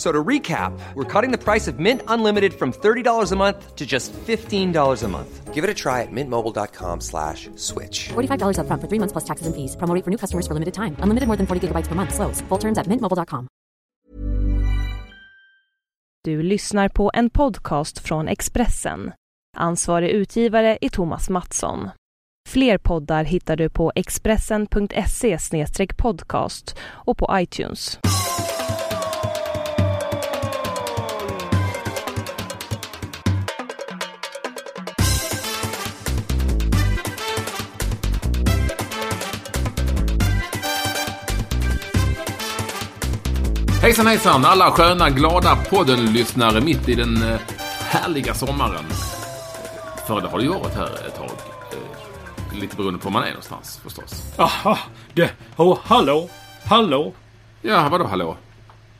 F- So to recap, we're cutting the price of Mint Unlimited from $30 a month to just $15 a month. Give it a try at mintmobile.com slash switch. $45 upfront for three months plus taxes and fees. Promo for new customers for limited time. Unlimited more than 40 gigabytes per month. Slows. Full terms at mintmobile.com. Du lyssnar på en podcast från Expressen. Ansvarig utgivare är Thomas Mattsson. Fler poddar hittar du på expressen.se podcast och på iTunes. Hejsan hejsan alla sköna glada podden-lyssnare mitt i den eh, härliga sommaren. För det har det ju varit här ett tag. Eh, Lite beroende på var man är någonstans förstås. Aha, det... Oh, hallå? Hallå? Ja, vadå hallå?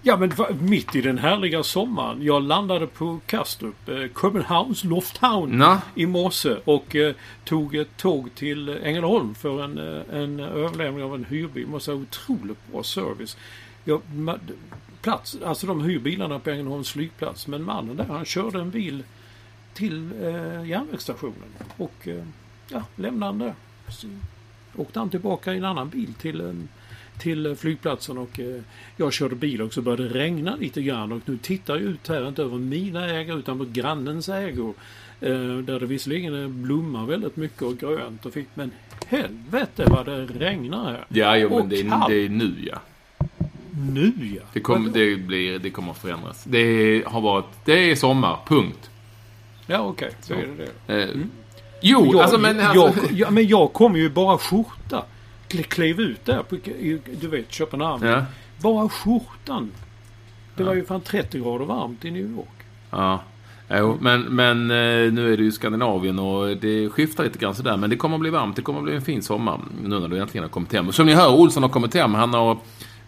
Ja, men mitt i den härliga sommaren. Jag landade på Kastrup, eh, Köpenhamns Lufthavn Nå? i morse och eh, tog ett tåg till Ängelholm för en, eh, en överlämning av en hyrbil. Måste säga otroligt bra service. Ma- plats, alltså de hyrbilarna på Ängelholms flygplats. Men mannen där, han körde en bil till eh, järnvägsstationen och eh, ja, lämnade den där. Så åkte han tillbaka i en annan bil till, eh, till eh, flygplatsen och eh, jag körde bil och så började det regna lite grann och nu tittar jag ut här, inte över mina ägor utan på grannens ägor. Eh, där det visserligen blommar väldigt mycket och grönt och fint men helvete vad det regnar här. Ja, jo, men det är, det är nu ja. Nu ja. Det, kom, det, blir, det kommer att förändras. Det har varit... Det är sommar, punkt. Ja okej, så är det det. Eh, Jo, jag, alltså men... jag, Alltså, ja, men jag kom ju bara skjorta. Kle- Klev ut där på, du vet, Köpenhamn. ja. Bara skjortan. Det var ju fan 30 grader varmt i New York. Ja. Jo, men, men eh, nu är det ju Skandinavien och det skiftar lite grann sådär. Men det kommer att bli varmt. Det kommer att bli en fin sommar nu när du äntligen har kommit hem. Och som ni hör, Olsson har kommit hem. Han har...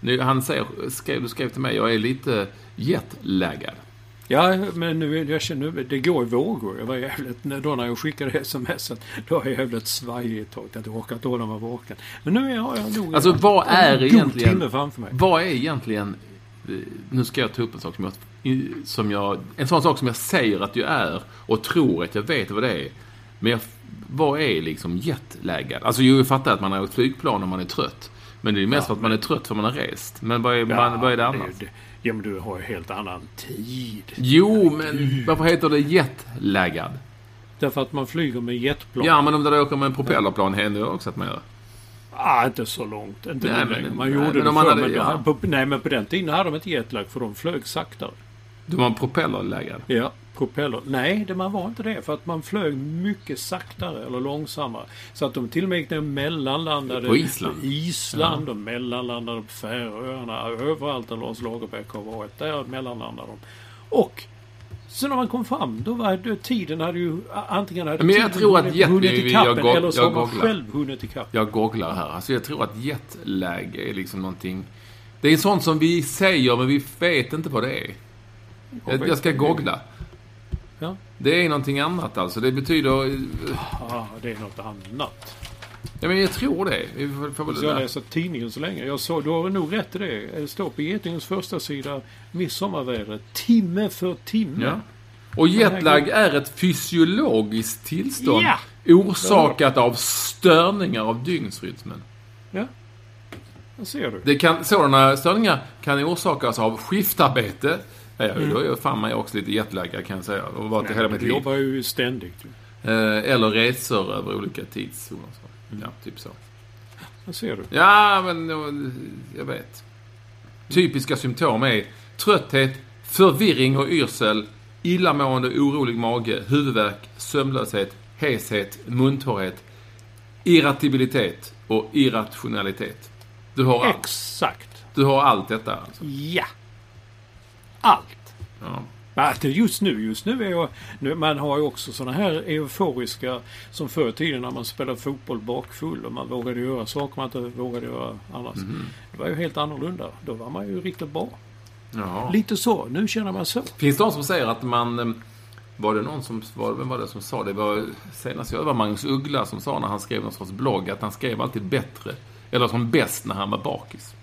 Nu, han säger, skrev, du skrev till mig, jag är lite jetlaggad. Ja, men nu, jag känner, nu- det går i vågor. Jag var jävligt, då när jag skickade smset, då var jag jävligt svajig ett tag. Jag orkade inte hålla mig vaken. Men nu har jag nog Alltså vad är en egentligen... timme framför mig. Vad är egentligen... eh, Nu ska jag ta upp en sak som jag, som jag... En sån sak som jag säger att jag är och tror att jag vet vad det är. Men jag, vad är liksom jetlaggad? Alltså jo, jag fattar att man har åkt flygplan och man är trött. Men det är mest för att man är trött för man har rest. Men vad är, man, vad är det annars? det- Ja, men du har ju helt annan tid. Jo, men varför heter det jetlaggad? Därför att man flyger med jetplan. Ja, men om du åker med en propellerplan händer det också att man gör. Ah, inte så långt. Inte Nej, men- längre. Man nej, gjorde men det om man hade- men, ja. på, nej, men på den tiden hade de inte jetlag för de flög saktare. Du var en propellerlaggad. Ja, propeller. Nej, det, man var inte det. För att man flög mycket saktare eller långsammare. Så att de till och med gick ner och mellanlandade På Island? på Island och mellanlandade på Färöarna. Överallt där Lars Lagerbäck har varit. Där mellanlandade de. Och så när man kom fram, då var det, tiden hade ju antingen hade Men jag tror att jet- hunnit ikapp jag eller så jag har man själv hunnit ikapp. Jag googlar här. Alltså jag tror att jetlag är liksom någonting... Det är sånt som vi säger men vi vet inte vad det är. Jag, jag ska googla. Ja. Det är någonting annat alltså. Det betyder... Ah, det är något annat. Ja men jag tror det. Vi får, får väl jag det. läser tidningen så länge. Jag såg, du har nog rätt i det. Det står på Getingens första sida midsommarvädret. Timme för timme. Ja. Och jetlag är ett fysiologiskt tillstånd Ja. orsakat av störningar av dygnsrytmen. Ja. Där ser du. Det kan, sådana störningar kan orsakas av skiftarbete. Ja, Då är jag fan mig också lite jetlaggad kan jag säga. Och varit det hela mitt Du liv. jobbar ju ständigt. Eh, eller resor över olika tidszoner. så. Ja, typ så. Där ser du. Ja, men jag vet. Typiska symptom är trötthet, förvirring och yrsel, illamående, orolig mage, huvudvärk, sömnlöshet, heshet, muntorrhet, irritabilitet och irrationalitet. Du har, allt. Exakt. du har allt detta alltså. Ja. Allt. Ja. Just nu, just nu är jag... Nu, man har ju också sådana här euforiska som förr i tiden när man spelade fotboll bakfull och man vågade göra saker man inte vågade göra annars. Mhm. Det var ju helt annorlunda. Då var man ju riktigt bra. Ja. Lite så. Nu känner man så. Finns det de som säger att man... eh, Var det någon som... Var, vem var det som sa det? det var, senast jag var Magnus Uggla som sa när han skrev någon sorts blogg att han skrev alltid bättre. Eller som bäst när han var bakis.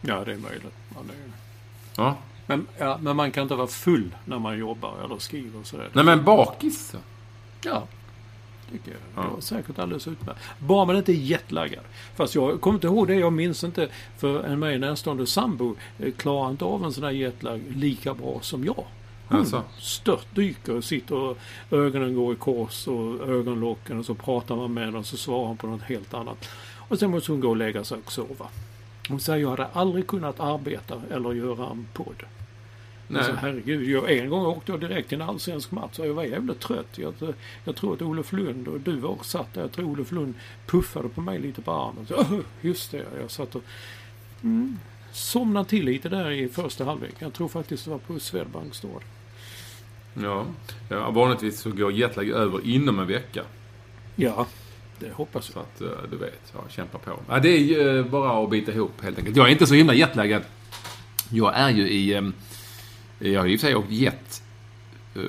Ja, det är möjligt. Ja, det är... Ja. Men, ja, men man kan inte vara full när man jobbar eller skriver och sådär. Nej men bakis. Ja. Tycker jag. Ja. Det var säkert alldeles utmärkt. Bara man inte är jetlaggad. Fast jag kommer inte ihåg det. Jag minns inte. För en mig närstående sambo eh, klarar inte av en sån här jetlag lika bra som jag. Hon Alltså. störtdyker och sitter och ögonen går i kors och ögonlocken och så pratar man med henne och så svarar hon på något helt annat. Och sen måste hon gå och lägga sig och sova. Hon säger jag hade aldrig kunnat arbeta eller göra en podd. Nej. Alltså, herregud, jag, en gång åkte jag direkt till en allsvensk match och jag var jävligt trött. Jag, jag tror att Olof Lund och du var också satt där. Jag tror Olof Lund puffade på mig lite på armen. Så, "Åh, just det, jag satt och mm, somnade till lite där i första halvlek. Jag tror faktiskt det var på Swedbank det. Ja. ja. Vanligtvis så går jetlag över inom en vecka. Ja, det hoppas Så jag. att eh, du vet, ja, kämpa på. Ja, det är ju eh, bara att bita ihop helt enkelt. Jag är inte så himla jetlaggad. Jag är ju i... Jag har ju i och för sig åkt jet. Eh,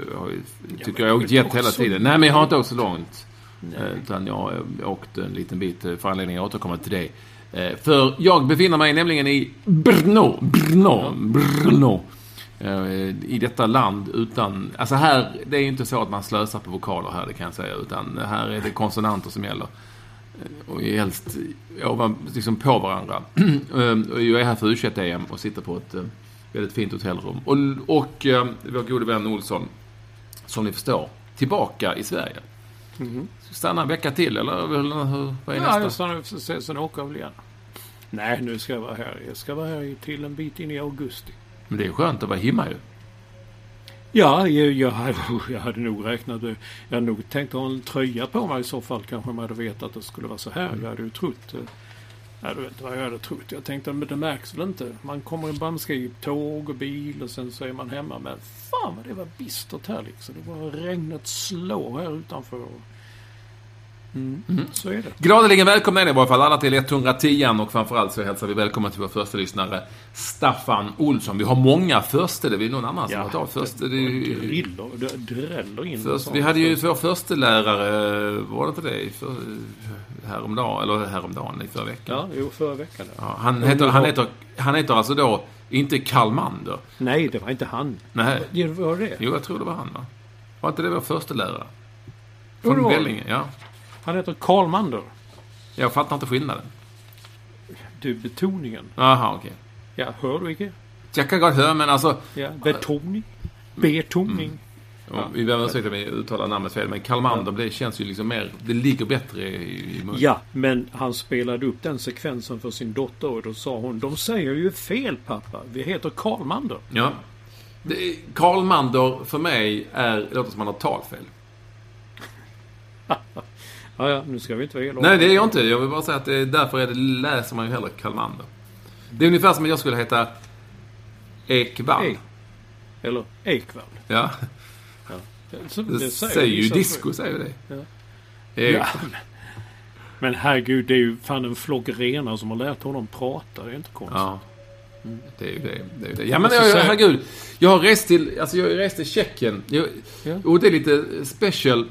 Jag tycker jag har åkt jet hela tiden. Nej, men jag har inte åkt så långt. Nej. Eh, Utan jag har åkt en liten bit eh, för anledning att återkomma till. Eh, För jag befinner mig nämligen i Brno. Brno. Brno. I detta land utan... Alltså här, det är ju inte så att man slösar på vokaler här, det kan jag säga. Utan här är det konsonanter som gäller. Och helst ovan, liksom på varandra. Jag är här för u em och sitter på ett väldigt fint hotellrum. Och, och eh, vår gode vän Olsson, som ni förstår, tillbaka i Sverige. Stanna en vecka till, eller hur- vad är Ja, nästa? stannar och se, sen åker jag väl igen. Nej, nu ska jag vara här. Jag ska vara här till en bit in i augusti. Men det är skönt att vara hemma ju. Ja, jag, jag, hade, jag hade nog räknat Jag hade nog tänkt ha en tröja på mig i så fall. Kanske om jag hade vetat att det skulle vara så här. Jag hade ju trott... Jag vet inte vad jag hade trott. Jag tänkte, men det märks väl inte. Man kommer i man i tåg och bil och sen så är man hemma. Men fan vad det var bistert här liksom. Det var regnet slår här utanför. Mm, Så är det. Gladeligen välkomna är ni i varje fall alla till 110 och framförallt så hälsar vi välkommen till vår första lyssnare Staffan Olsson. Vi har många första, det är någon annan som har tagit första. Det driller, det dräller in. Först, vi hade ju vår första lärare, var det inte det? För, häromdagen, eller häromdagen, i förra veckan. Ja, jo, förra veckan. Ja. Ja, han, heter, han, heter, han heter alltså då inte Karl Mander. Nej, det var inte han. Nej. Det var det. Jo, jag tror det var han va? Var inte det vår första lärare? Jo, det Från. Vellinge, ja. Han heter Karl Mander. Jag fattar inte skillnaden. Du, betoningen. Jaha, okej. Ja, hör du inte? Jag kan gott höra, men alltså... Ja, betoning. Betoning. Ja. Vi ber om ursäkt om vi uttalar namnet fel, men Kalmander, det känns ju liksom mer... Det ligger bättre i, i munnen. Ja, men han spelade upp den sekvensen för sin dotter och då sa hon De säger ju fel pappa. Vi heter Karl Mander. Ja. Det, Karl Mander för mig är, det låter som han har talfel. Ja, ja, nu ska vi inte vara elaka. Nej, det är jag inte. Jag vill bara säga att det, därför är det, läser man ju hellre Kalmander. Det är ungefär som att jag skulle heta Ekvall. Ek. Eller Ekvall. Ja, Så, det, säger ju disco, säger det. Ja. Ja. Men herregud, det är ju fan en flock renar som har lärt honom prata. Det är inte konstigt. Ja. Det är ju det. det, är ju det. Ja, men jag, herregud. Jag har rest till, alltså jag har rest till Tjeckien. Jag, Ja. Och det är lite special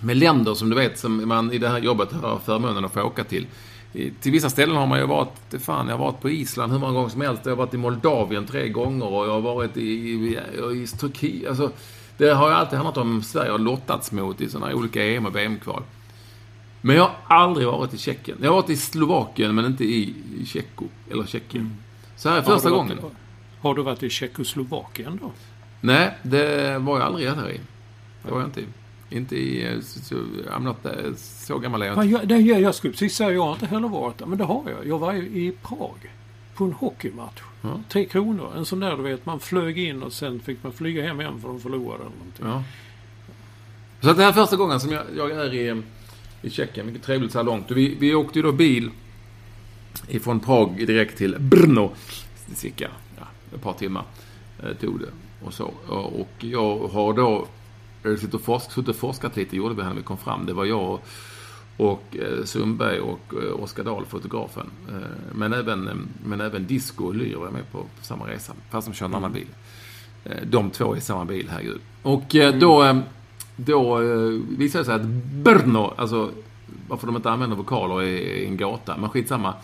med länder som du vet, som man i det här jobbet har förmånen att få åka till. Till vissa ställen har man ju varit, det fan, jag har varit på Island hur många gånger som helst. Jag har varit i Moldavien tre gånger och jag har varit i, i, i Turkiet. Alltså, det har ju alltid handlat om Sverige har lottats mot i sådana olika EM och VM-kval. Men jag har aldrig varit i Tjeckien. Jag har varit i Slovakien men inte i, Tjecko, eller Tjeckien. Så här är Har första du gången. varit- Har du varit i Tjeckoslovakien då? Nej, det var jag aldrig där i. Det var jag inte i. Inte i... eh, Så, så, I'm not, eh, så gammal är jag Ja, inte. jag, det, jag, jag skulle precis säga jag har inte heller varit där. Men det har jag. Jag var ju i Prag. på en hockeymatch. Ja. Tre kronor. En sån där du vet, man flög in och sen fick man flyga hem igen för de förlorade eller någonting. Ja. Så det här är första gången som jag, jag är i, i Tjeckien. Mycket trevligt så här långt. Vi, vi åkte ju då bil ifrån Prag direkt till Brno. Cirka ja, ett par timmar eh, tog det. Och, så. Och jag har då eh, suttit och, forsk, suttit och forskat lite, gjorde vi när vi kom fram. Det var jag och eh, Sundberg och eh, Oskar Dahl, fotografen. Eh, men, även, eh, men även Disco och Lyr var med på, på samma resa, fast de kör en annan bil. Eh, de två i samma bil, herregud. Och eh, då, då visade det sig att Brno, alltså varför de inte använder vokaler i, i en gata, men skitsamma.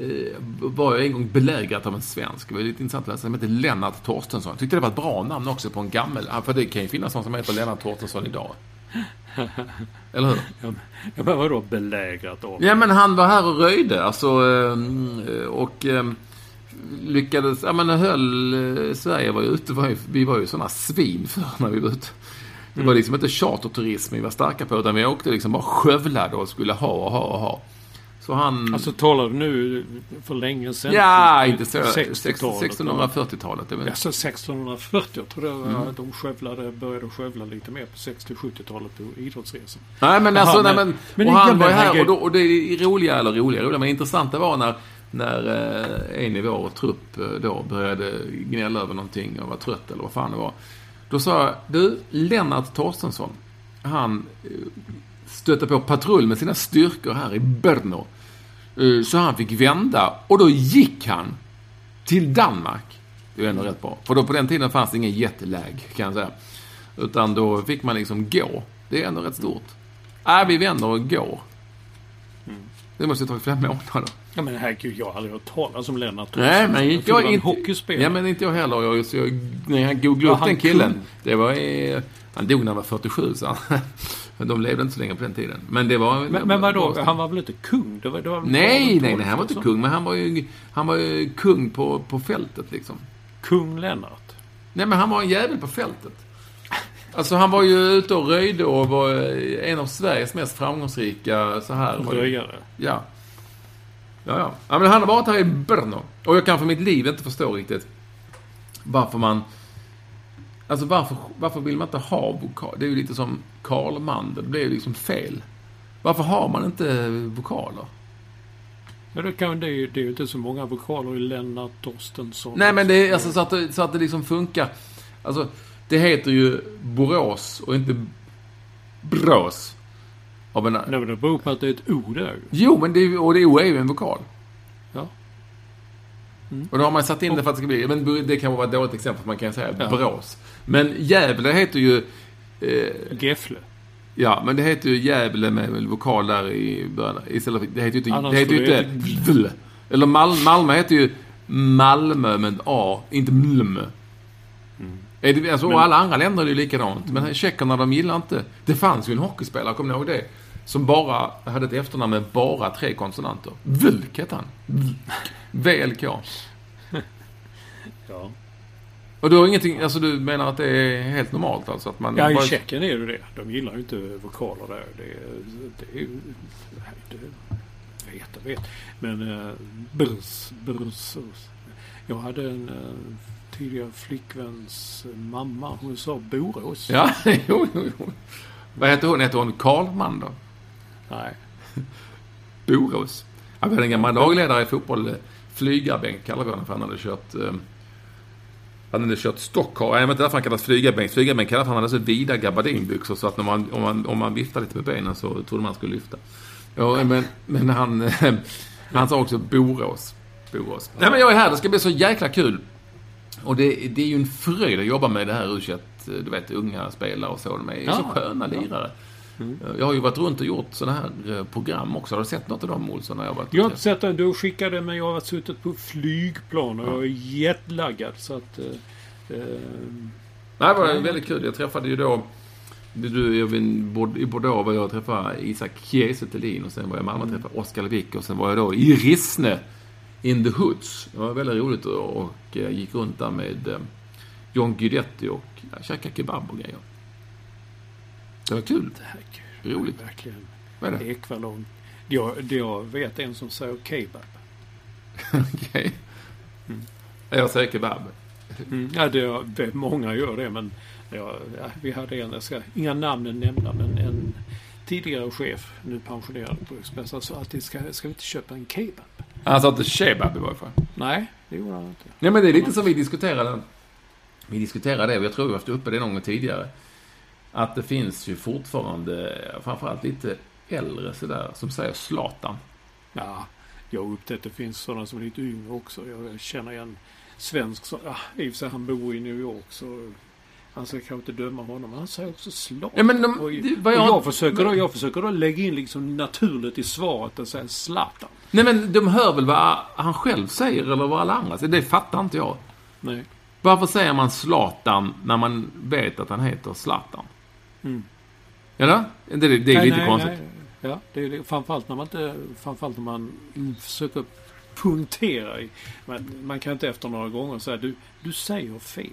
Eh, var jag en gång belägrat av en svensk. Det var lite intressant att läsa. Han hette Lennart Torstensson. Jag tyckte det var ett bra namn också på en gammel. För det kan ju finnas någon som heter Lennart Torstensson idag. Eller hur? Ja, men vadå belägrat av? Ja, men han var här och röjde. Alltså, eh, och eh, lyckades... Ja, men höll... eh, Sverige var ju ute. Var ju, vi var ju sådana svin för när vi var ute. Det var liksom inte charterturism vi var starka på, utan vi åkte liksom bara skövlade och skulle ha och ha och ha. Så han... Alltså talar du nu för länge sedan? ja, Typ inte så. 60-talet? 1640-talet. det är väl- Alltså 1640. Jag tror var Mm. de skövlade, började skövla lite mer på 60-70-talet på idrottsresan. Nej men alltså, nej, men- men, och han var här och, då, och det roliga, eller roliga, roliga, men intressanta var när, när eh, en i vår trupp eh, då började gnälla över någonting och var trött eller vad fan det var. Då sa jag, du, Lennart Torstensson, han eh, stötte på patrull med sina styrkor här i Brno. Eh, Så han fick vända och då gick han till Danmark. Det är ändå rätt bra. För då på den tiden fanns det ingen jetlag, kan jag säga. Utan då fick man liksom gå. Det är ändå rätt stort. Nej, vi vänder och går. Det måste ju ta flera månader. Ja men herregud, jag har aldrig hört talas om Lennart Nej, men Jag inte jag. var en Inte, hockeyspelare. ja, men inte jag heller. Jag, så jag, när jag googlade Var upp han den killen. kung? Det var i, Han dog när han var 47, så han. De levde inte så länge på den tiden. Men det var... Men, men vadå, han var väl inte kung? Det var, det var Nej, nej, nej, han var inte kung. Men han var ju, han var ju kung på, på fältet, liksom. Kung Lennart. Nej, men han var en jävel på fältet. Alltså, han var ju ute och röjde och var en av Sveriges mest framgångsrika så här. var Röjare. Ja. Ja, ja. ja men han har varit här i Brno. Och jag kan för mitt liv inte förstå riktigt varför man... Alltså varför, varför vill man inte ha vokal? Det är ju lite som Karl Mandel. Det blir ju liksom fel. Varför har man inte vokaler? Ja, det, kan, det, är, ju- det är ju inte så många vokaler i Lennart Torstensson. Nej, men det är alltså så att det, så att det liksom funkar. Alltså, det heter ju Borås och inte Brås. Av en, Nej, men det beror på att det är ett O där. Jo, men det, är- och det O är ju en vokal. Ja. Och då har man satt in det för att det ska bli... Men det kan vara ett dåligt exempel, för man kan säga Ja. Borås. Men Gävle heter ju... Eh, Gefle. ja, men det heter ju Gävle med vokal där i början. Istället för, det heter ju inte... Annars det heter ju inte... Vl. Eller Mal, Malmö heter ju Malmö med A, inte Mlm. Är det, alltså, och alla andra länder är det ju likadant. Men tjeckerna, de gillar inte... Det fanns ju en hockeyspelare, kommer ni ihåg det? Som bara hade ett efternamn med bara tre konsonanter. Vlk hette han. Vlk. Ja. Och du har ingenting, alltså du menar att det är helt normalt alltså? Att man Ja, i bara- Tjeckien är det det. De gillar ju inte vokaler där. Det, det är ju... Nej, det, vet, jag vet. Men uh, brus, brus, brus. Jag hade en uh, tidigare flickväns mamma. Hon sa Borås. Ja, jo, jo, jo. Vad heter hon? Heter hon Karlman då? Nej. Borås. Ja, vi hade en gammal lagledare i fotboll, eh, flygarbänk kallar vi honom för han hade kört... Eh, han hade kört Stockholm. Jag vet inte varför han kallas flygarbänk. Flygarbänk kallar för han hade så vida gabardinbyxor så att när man, om, man, om man viftade lite med benen så trodde man skulle lyfta. Ja, men, men han, han sa också Borås. Borås. Nej men jag är här, det ska bli så jäkla kul. Och det, det är ju en fröjd att jobba med det här u du vet, unga spelare och så. De är ju så Ja, sköna lirare. Jag har ju varit runt och gjort sådana här eh, program också. Har du sett något av dem, Olsson? När jag varit Jag har inte sett den. Du skickade men jag har suttit på flygplan och jag är jetlaggad. Så att... eh, eh, Nej, det var väldigt kul. Jag träffade ju då... Du, jag vet, i Bordeaux var jag och träffade Isak Kiese och sen var jag i Malmö och träffade Oskar Lewicki och sen var jag då i Rissne in the Hoods. Det var väldigt roligt och, och eh, gick runt där med eh, John Guidetti och ja, käkade kebab och grejer. Det var kul. herregud, Roligt. Verkligen. Vad är det? Ekvallong. Jag, jag vet en som säger kebab. Okej. Jag säger kebab. Mm. Ja, det, det, många gör det men ja, ja, vi hade en, jag ska inga namnen nämna, men en tidigare chef, nu pensionerad på Expressen, sa alltid ska, ska vi inte köpa en kebab? Han sa inte kebab i varje fall. Nej, det gjorde han inte. Nej men det är lite som vi diskuterade. Vi diskuterade det och jag tror vi har haft uppe det någon gång tidigare. Att det finns ju fortfarande, framförallt lite äldre sådär, som säger Zlatan. Ja, jag har upptäckt att det finns sådana som är lite yngre också. Jag känner en svensk som, ja, i och för sig han bor i New York så han ska kanske inte döma honom. Han säger också Zlatan. Ja, men de, och, vad jag, jag, försöker då, jag försöker då lägga in liksom naturligt i svaret och säga Zlatan. Nej men de hör väl vad han själv säger eller vad alla andra säger. Det fattar inte jag. Nej. Varför säger man Zlatan när man vet att han heter Zlatan? Mm. Eller? Det, det, är nej, lite nej, konstigt. Nej. Ja, det är framförallt när man inte, framförallt när man försöker punktera. Man, man kan inte efter några gånger säga du, du säger fel.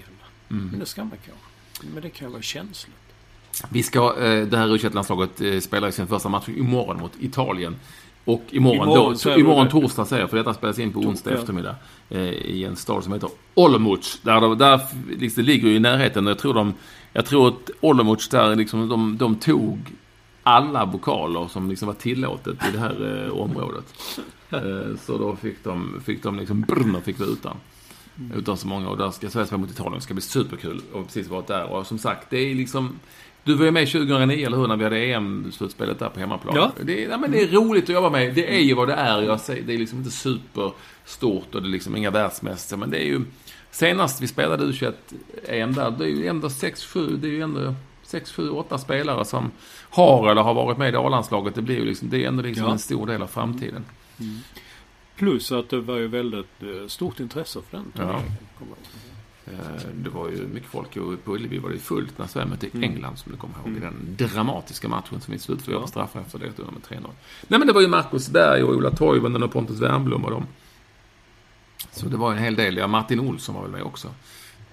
Mm. Men det ska man kanske. Men det kan vara känsligt. Vi ska, eh, det här u landslaget eh, spelar sin första match imorgon mot Italien. Och imorgon, Imorgon då, säger imorgon torsdag säger jag, för detta spelas in på onsdag ja. eftermiddag. Eh, I en stad som heter Olomouc. Där, där liksom, det ligger ju i närheten. Jag tror de, jag tror att Olomouc där liksom, de, de tog alla vokaler som liksom var tillåtet i det här eh, området. Eh, så då fick de, fick de liksom, brr, fick vi utan. Utan så många. Och där ska Sverige spela mot Italien. Det ska bli superkul. Och precis varit där. Och som sagt, det är liksom... Du var ju med 2009, eller hur? När vi hade EM-slutspelet där på hemmaplan. Ja. Det, är, ja, men det är roligt att jobba med. Det är ju vad det är. Jag säger, det är liksom inte superstort och det är liksom inga världsmästare. Men det är ju... Senast vi spelade U21-EM där, det är ju ändå 6-7, det är ju ändå 6, 7, 8 spelare som har eller har varit med i A-landslaget. Det blir ju liksom, det är ändå liksom Ja. en stor del av framtiden. Plus att det var ju väldigt eh, stort intresse för den Ja. turneringen. ihåg. Eh, Det var ju mycket folk och på Ullevi var det fullt när Sverige mötte Mm. England som du kommer ihåg. I den dramatiska matchen som vi slutförde på straffar efter det med 3-0. Nej men det var ju Marcus Berg och Ola Toivonen och Pontus Wernbloom och dem. Så det var en hel del. Ja, Martin Olsson var väl med också.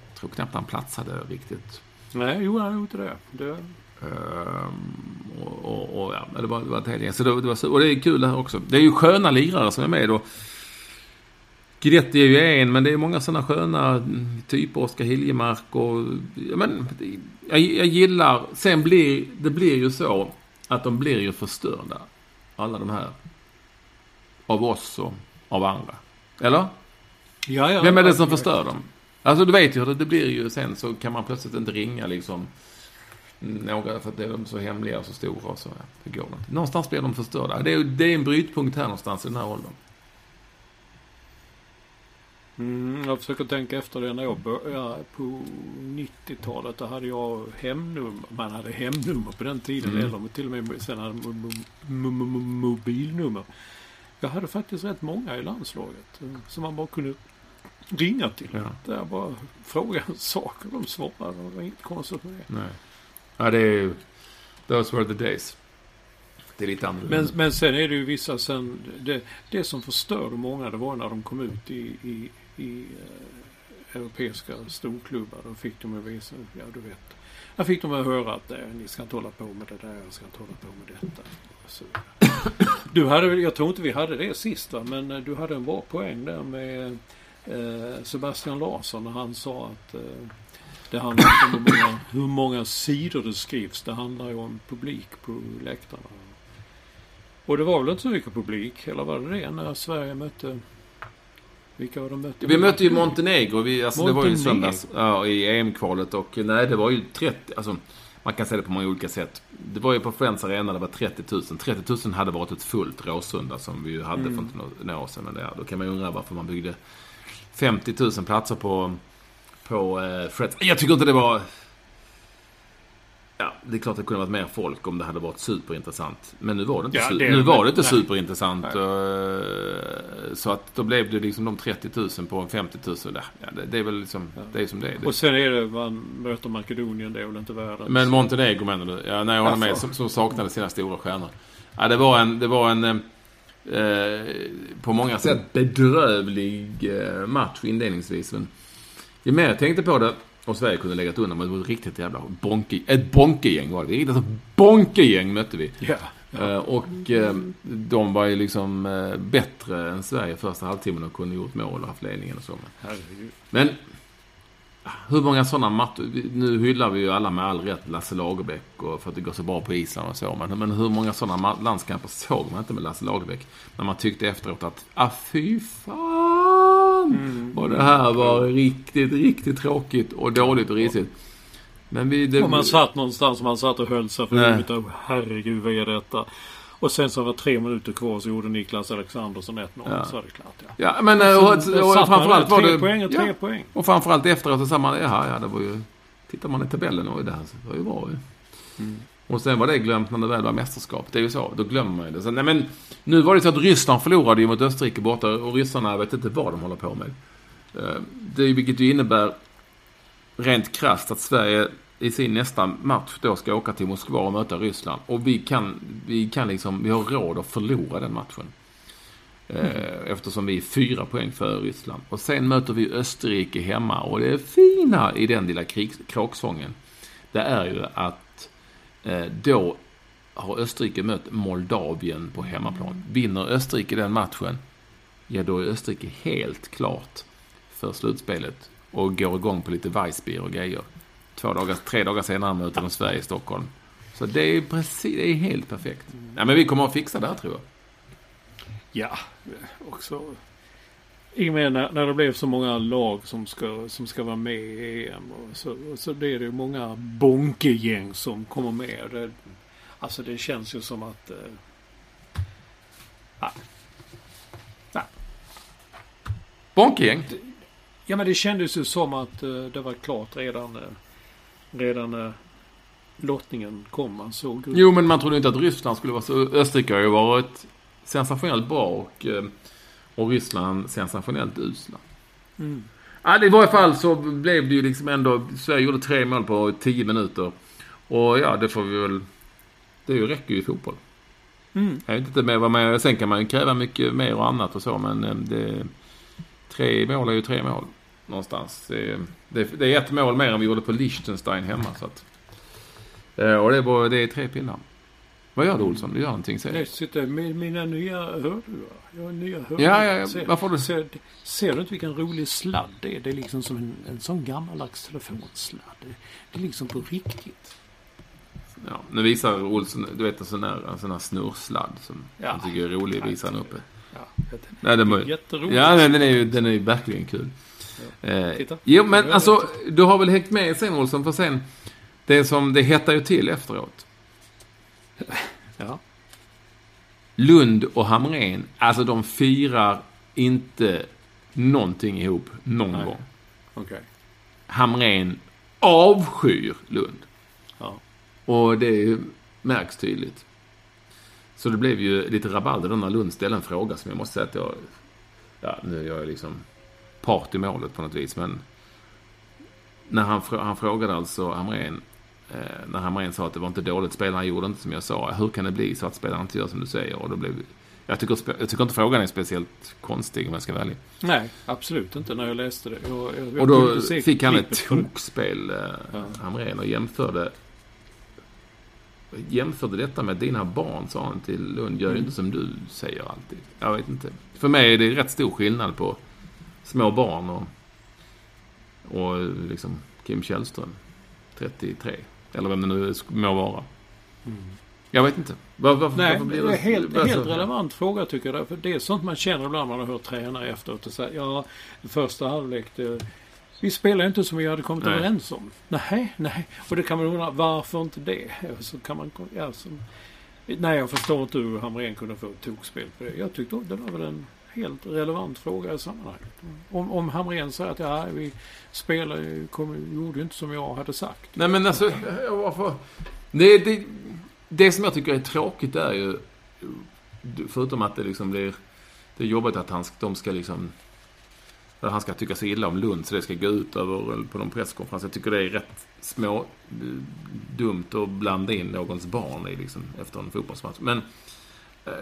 Jag tror knappt han platsade riktigt. Nej, jo, han gjorde det. det. Ehm, och, och, och ja, det var, det var ett helt gäng. Så det, det var, och det är kul det här också. Det är ju sköna lirare som är med och Guidetti är ju en, men det är många sådana sköna typer. Oskar Hiljemark och... Ja, men, jag, jag gillar... Sen blir det blir ju så att de blir ju förstörda. Alla de här. Av oss och av andra. Eller? Ja, ja, Vem är det som förstör dem? Alltså du vet ju hur det, det blir ju sen så kan man plötsligt inte ringa liksom några för att det är de så hemliga och så stora och så. Ja, det går inte. Någonstans blir de förstörda. Det är, det är en brytpunkt här någonstans i den här åldern. Mm, jag försöker tänka efter det när jag började på 90-talet. Då hade jag hemnummer. Man hade hemnummer på den tiden. Mm. Eller till och med sen hade mo- mo- mo- mo- mobilnummer. Jag hade faktiskt rätt många i landslaget. eh, Som man bara kunde ringa till. Ja. Där jag bara frågade saker. De svarade. Det var inget konstigt med det. Nej. Ja, det är ju... Those were the days. Det är lite annorlunda. Men, men sen är det ju vissa sen. Det, det som förstörde många det var när de kom ut i, i, i eh, europeiska storklubbar. Då fick de ju visa, ja du vet. Där fick de att höra att ni ska inte hålla på med det där, ni ska inte hålla på med detta. Så. Du hade, jag tror inte vi hade det sist va, men eh, du hade en bra poäng där med eh, Sebastian Larsson när han sa att eh, det handlar inte om hur många, hur många sidor det skrivs. Det handlar ju om publik på läktarna. Och det var väl inte så mycket publik, eller var det det när Sverige mötte... Vilka var de mötte? Vi mötte ju Montenegro. Vi, alltså, Det var ju i Montenegro. söndags ja, i EM-kvalet. Och nej, det var ju 30... Alltså, man kan säga det på många olika sätt. Det var ju på Friends Arena, det var 30 000. 30 000 hade varit ett fullt Råsunda som vi ju hade Mm. för några år sedan. Men det, då kan man ju undra varför man byggde 50 000 platser på, på eh. Jag tycker inte det var... Ja, det är klart det kunde varit mer folk om det hade varit superintressant. Men nu var det inte, Ja, su- det- nu var det inte nej. superintressant. Nej. Eh, Så att då blev det liksom de 30 000 på en 50 000. där. Ja, det, det är väl liksom, det är som det är. Och sen är det, man möter Makedonien, det är väl inte världens... Men Montenegro menar du? Ja, nej, jag håller med. Som, som saknade sina stora stjärnor. Ja, det var en, det var en eh, eh, på många sätt bedrövlig eh, match inledningsvis. Men ju mer jag tänkte på det, och Sverige kunde lägga undan, men det var ett riktigt jävla bonke, ett bonkegäng var det. Ett riktigt bonkegäng mötte vi. Ja. Eh, Och eh, de var ju liksom eh, bättre än Sverige första halvtimmen och kunde gjort mål och haft ledningen och så. Herregud. Men hur många sådana matcher... Nu hyllar vi ju alla med all rätt Lasse Lagerbäck och för att det går så bra på Island och så. Men, men hur många sådana landskamper såg man inte med Lasse Lagerbäck? När man tyckte efteråt att, ah fy fan! Och det här var riktigt, riktigt tråkigt och dåligt och risigt. Men vi... Det, Och man satt någonstans och man satt och höll sig för huvudet. och Herregud, vad är detta? Och sen så var det tre minuter kvar så gjorde Niklas Alexandersson 1-0. Ja. Så är det klart ja. Ja, men och, och, och, satt man framförallt var tre det... poäng och tre ja, poäng. och framförallt efteråt så sa man, jaha, ja det var ju... Tittar man i tabellen och det här så var ju bra ju. Mm. Och sen var det glömt när det väl var mästerskap. Det är ju så, då glömmer man ju det. Så, nej men, nu var det så att Ryssland förlorade ju mot Österrike borta och ryssarna vet inte vad de håller på med. Eh, det, är ju- vilket ju innebär rent krasst att Sverige i sin nästa match då ska åka till Moskva och möta Ryssland. Och vi kan, vi kan liksom, vi har råd att förlora den matchen. Mm. Eftersom vi är fyra poäng före Ryssland. Och sen möter vi Österrike hemma. Och det fina i den lilla kråksången, det är ju att Eh, då har Österrike mött Moldavien på hemmaplan. Vinner Österrike den matchen, ja då är Österrike helt klart för slutspelet och går igång på lite Weissbier och grejer. Två dagar, tre dagar senare möter de Sverige i Stockholm. Så det är precis, det är helt perfekt. Nej men vi kommer att fixa det här tror jag. Ja, också. I och med när, när det blev så många lag som ska, som ska vara med i EM. Och så, och så blir det ju många bonkegäng som kommer med. Det, alltså det känns ju som att... Eh, Bonkegäng. ja men det kändes ju som att eh, det var klart redan, eh, redan när lottningen kom. Man såg. Jo, men man trodde inte att Ryssland skulle vara så... Österrike har ju varit sensationellt bra och, eh, och Ryssland sensationellt usla. Mm. Det- I varje fall så blev det ju liksom ändå... Sverige gjorde tre mål på tio minuter. Och ja, det får vi väl... Det räcker ju i fotboll. Mm. Jag vet inte med vad man... Sen kan man ju kräva mycket mer och annat och så, men eh, det... Tre mål är ju tre mål. Någonstans. Det, det, det är ett mål mer än vi gjorde på Liechtenstein hemma, så att... eh, Och det är, bara, det är tre pinnar. Vad gör du Olsson? Du gör någonting, säger Jag sitter med mina nya hörlurar. Jag har nya hörlurar. Ja, ja, ja. Ser, Varför du- ser, ser du inte vilken rolig sladd det är? Det är liksom som en, en sån gammaldags telefonsladd. Det, är liksom på riktigt. Ja, nu visar Olsson, du vet en sån där, en sån där snurrsladd som Ja. jag tycker är rolig, visar han uppe. Ja, Nej, den var, är jätteroligt. ja, men den är ju den är ju verkligen kul. Eh, Titta. jo, men Ja, alltså, du har väl hängt med sen Olsson, för sen, det som, det hettar ju till efteråt. Ja. Lund och Hamrén, alltså de firar inte någonting ihop någon Nej. gång. Okej. Hamrén avskyr Lund. Ja. Och det märks tydligt. Så det blev ju lite rabalder då när Lund ställde en fråga som jag måste säga att jag... Ja, nu är jag liksom part i målet på något vis, men... När han, han frågade alltså Hamrén, när Hamrén sa att det var inte dåligt, spelarna gjorde inte som jag sa. Hur kan det bli så att spelarna inte gör som du säger? Och då blev... Jag tycker, jag tycker inte frågan är speciellt konstig om jag ska vara ärlig. Nej, absolut inte när jag läste det. Jag, jag, Och då fick han ett tokspel, eh, Ja. Hamrén, och jämförde jämförde detta med dina barn, sa han till Lund. Gör Mm. inte som du säger alltid. Jag vet inte. För mig är det rätt stor skillnad på små barn och, och liksom Kim Källström, 33. Eller vem det nu må vara. Jag vet inte. Var, varför, Nej, varför det blir är helt, varför- helt relevant fråga tycker jag. För det är sånt man känner ibland när man har hört tränare efteråt och säger ja, första halvlek det, vi spelar inte som vi hade kommit Nej. överens om. Nej, nej. Och det kan man undra varför inte det? Så kan man, ja, så, nej, jag förstår inte hur Hamrén kunde få ett tokspel på det. Jag tyckte det var väl en helt relevant fråga i sammanhanget. Om, om Hamrén säger att ja, vi spelar, kom, gjorde ju inte som jag hade sagt. Nej men alltså, eh, varför? Det, det, det som jag tycker är tråkigt är ju, förutom att det liksom blir, det är jobbigt att han, de ska liksom, att han ska tycka så illa om Lund så det ska gå ut över på någon presskonferens. Jag tycker det är rätt små, eh, dumt att blanda in någons barn i liksom, efter en fotbollsmatch. Men eh,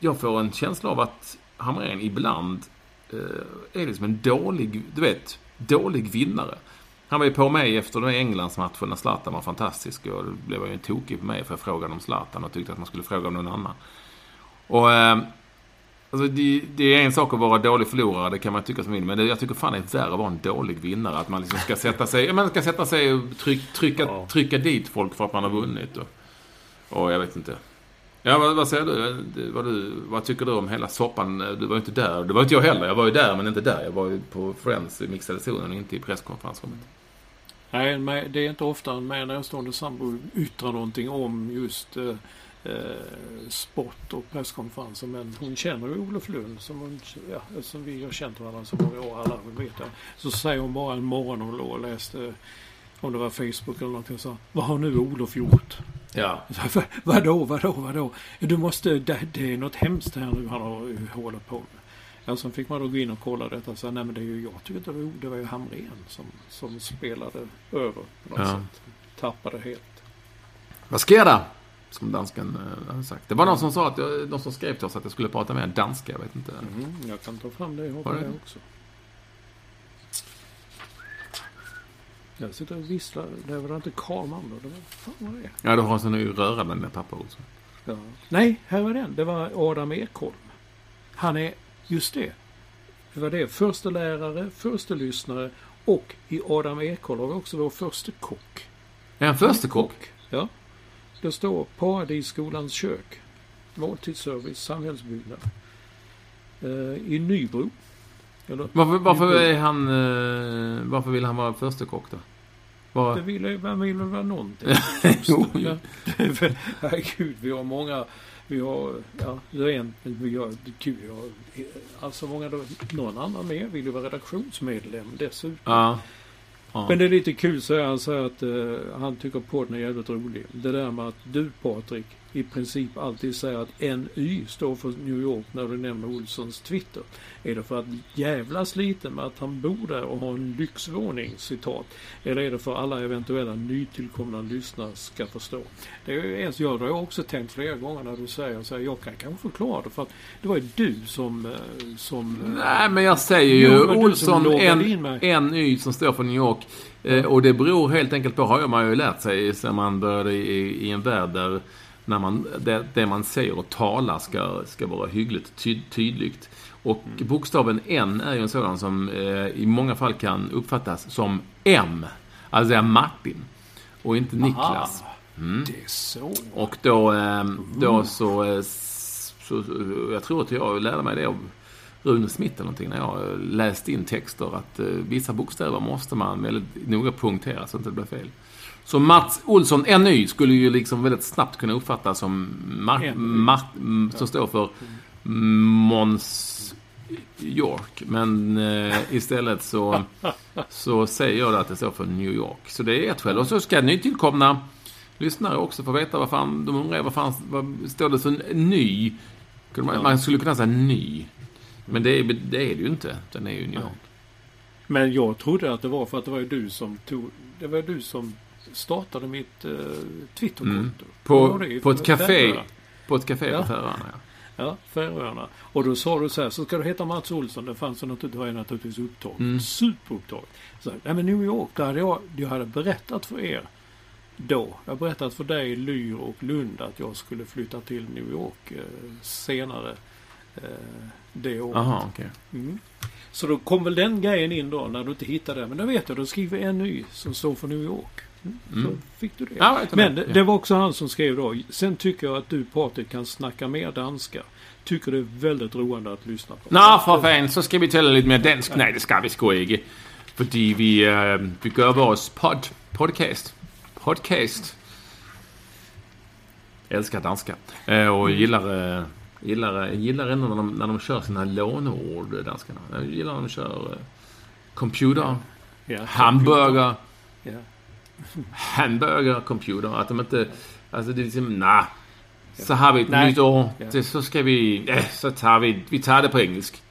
jag får en känsla av att Hamrén ibland eh, är liksom en dålig, du vet, dålig vinnare. Han var ju på mig efter den Englandsmatchen när Zlatan var fantastisk. Och då blev jag ju en tokig på mig för jag frågade om Zlatan och tyckte att man skulle fråga om någon annan. Och... Eh, alltså det, det, är en sak att vara dålig förlorare, det kan man tycka som vill. Men det, jag tycker fan det är värre att vara en dålig vinnare. Att man liksom ska sätta sig, man ska sätta sig och tryck, trycka, trycka dit folk för att man har vunnit. Och, och jag vet inte. Ja, vad, vad säger du? Vad, du? vad tycker du om hela soppan? Du var ju inte där. Det var inte jag heller. Jag var ju där, men inte där. Jag var ju på Friends i mixade zonen och inte i presskonferensrummet. Nej, det är inte ofta en mer närstående sambo yttrar någonting om just eh, eh, sport och presskonferenser. Men hon känner ju Olof Lund som, hon, ja, som vi har känt varandra så många år alla vet det. Så säger hon bara en morgon hon låg och läste eh, om det var Facebook eller någonting och sa Vad har nu Olof gjort? Ja. Vadå, vadå, vadå? Du måste, det, det, är något hemskt här nu han har, håller på med. Ja, sen fick man då gå in och kolla detta och säga nej men det är ju, jag tycker det var, det var ju Hamrén som, som spelade över på något ja. sätt. Tappade helt. Vad sker det? Som dansken äh, hade sagt. Det var någon som sa att, jag, någon som skrev till oss att jag skulle prata mer danska, jag vet inte. Mm, jag kan ta fram det, jag har det också. Jag sitter och visslar. Det var inte Karlman då? Det var, fan vad det är. Ja, du har en sån rörande med pappa också. Ja. Nej, här var den. Det var Adam Ekholm. Han är, just det. Det var det. Första lärare, första lyssnare och i Adam Ekholm har vi också vår första kock. Är han första kock? Ja. Det står Paradisskolans kök. Måltidsservice, samhällsbyggnad. Uh, I Nybro. Eller, varför, varför är han... Uh, varför vill han vara första kock då? Var... Det vill, man vill väl vara någonting. jo, ja. Herregud, vi har många... Vi har... Ja, är en... Vi har, vi har alltså många... Någon annan med vill ju vara redaktionsmedlem dessutom. Ja. Ja. Men det är lite kul så han säger att uh, han tycker podden är jävligt rolig. Det där med att du Patrik i princip alltid säger att NY står för New York när du nämner Olssons Twitter. Är det för att jävlas lite med att han bor där och har en lyxvåning, citat. Eller är det för alla eventuella nytillkomna lyssnare ska förstå. Det är ens jag, det har jag också tänkt flera gånger när du säger så här, jag kan kanske förklara det för att det var ju du som... Eh, som eh, Nej men jag säger ju jo, Olsson NY som står för New York. Eh, och det beror helt enkelt på, har man ju lärt sig sen man började i, i en värld där när man, det, det, man säger och talar ska, ska vara hyggligt ty, tydligt. Och mm. bokstaven N är ju en sådan som eh, i många fall kan uppfattas som M. Alltså Martin. Och inte Niklas. Mm. Det är så. Och då, eh, då så, eh, så, Jag tror att jag lärde mig det av Rune Smith eller någonting när jag läste in texter. Att eh, vissa bokstäver måste man väldigt noga punktera så att det inte blir fel. Så Mats Olsson, NY, skulle ju liksom väldigt snabbt kunna uppfattas som Mar Mar som står för Mons York. Men eh, istället så, så säger jag att det står för New York. Så det är ett skäl. Och så ska nytillkomna lyssnare också få veta vad fan, de undrar vad fan, vad står det för ny? Man skulle kunna säga ny. Men det är det, är det ju inte. Den är ju New York. Men jag trodde att det var för att det var du som tog, det var du som startade mitt uh, Twitterkonto. Mm. På, på ett café. På ett café ja. på Färöarna, ja. Ja, Färöarna. Och då sa du så här, så ska du heta Mats Olsson. Det fanns naturligtvis, var naturligtvis upptaget. Mm. Superupptaget. Så, nej men New York, där hade jag, jag hade berättat för er då. Jag har berättat för dig, Lyr och Lund att jag skulle flytta till New York eh, senare eh, det året. Aha, okay. Mm. Så då kom väl den grejen in då när du inte hittade det. Men då vet jag, då skriver en ny som står för New York. Mm. Så fick du det. Ja, Men det, det, var också han som skrev då. Sen tycker jag att du Patrik kan snacka mer danska. Tycker det är väldigt roande att lyssna på. Nå, för fan, så ska vi tala lite mer dansk. Nej, det ska vi sgu inte. För vi, uh, vi gör vår pod, podcast. Podcast. Jag älskar danska. Uh, och gillar, uh, gillar, gillar ändå när de, när de kör sina låneord, danskarna. Jag gillar när de kör computer, ja, hamburger. Ja hamburger computer. Att de inte... Alltså det är liksom, nah. Så har vi ett Nej. nytt år. Ja. Så ska vi... Ja, så tar vi... Vi tar det på engelsk.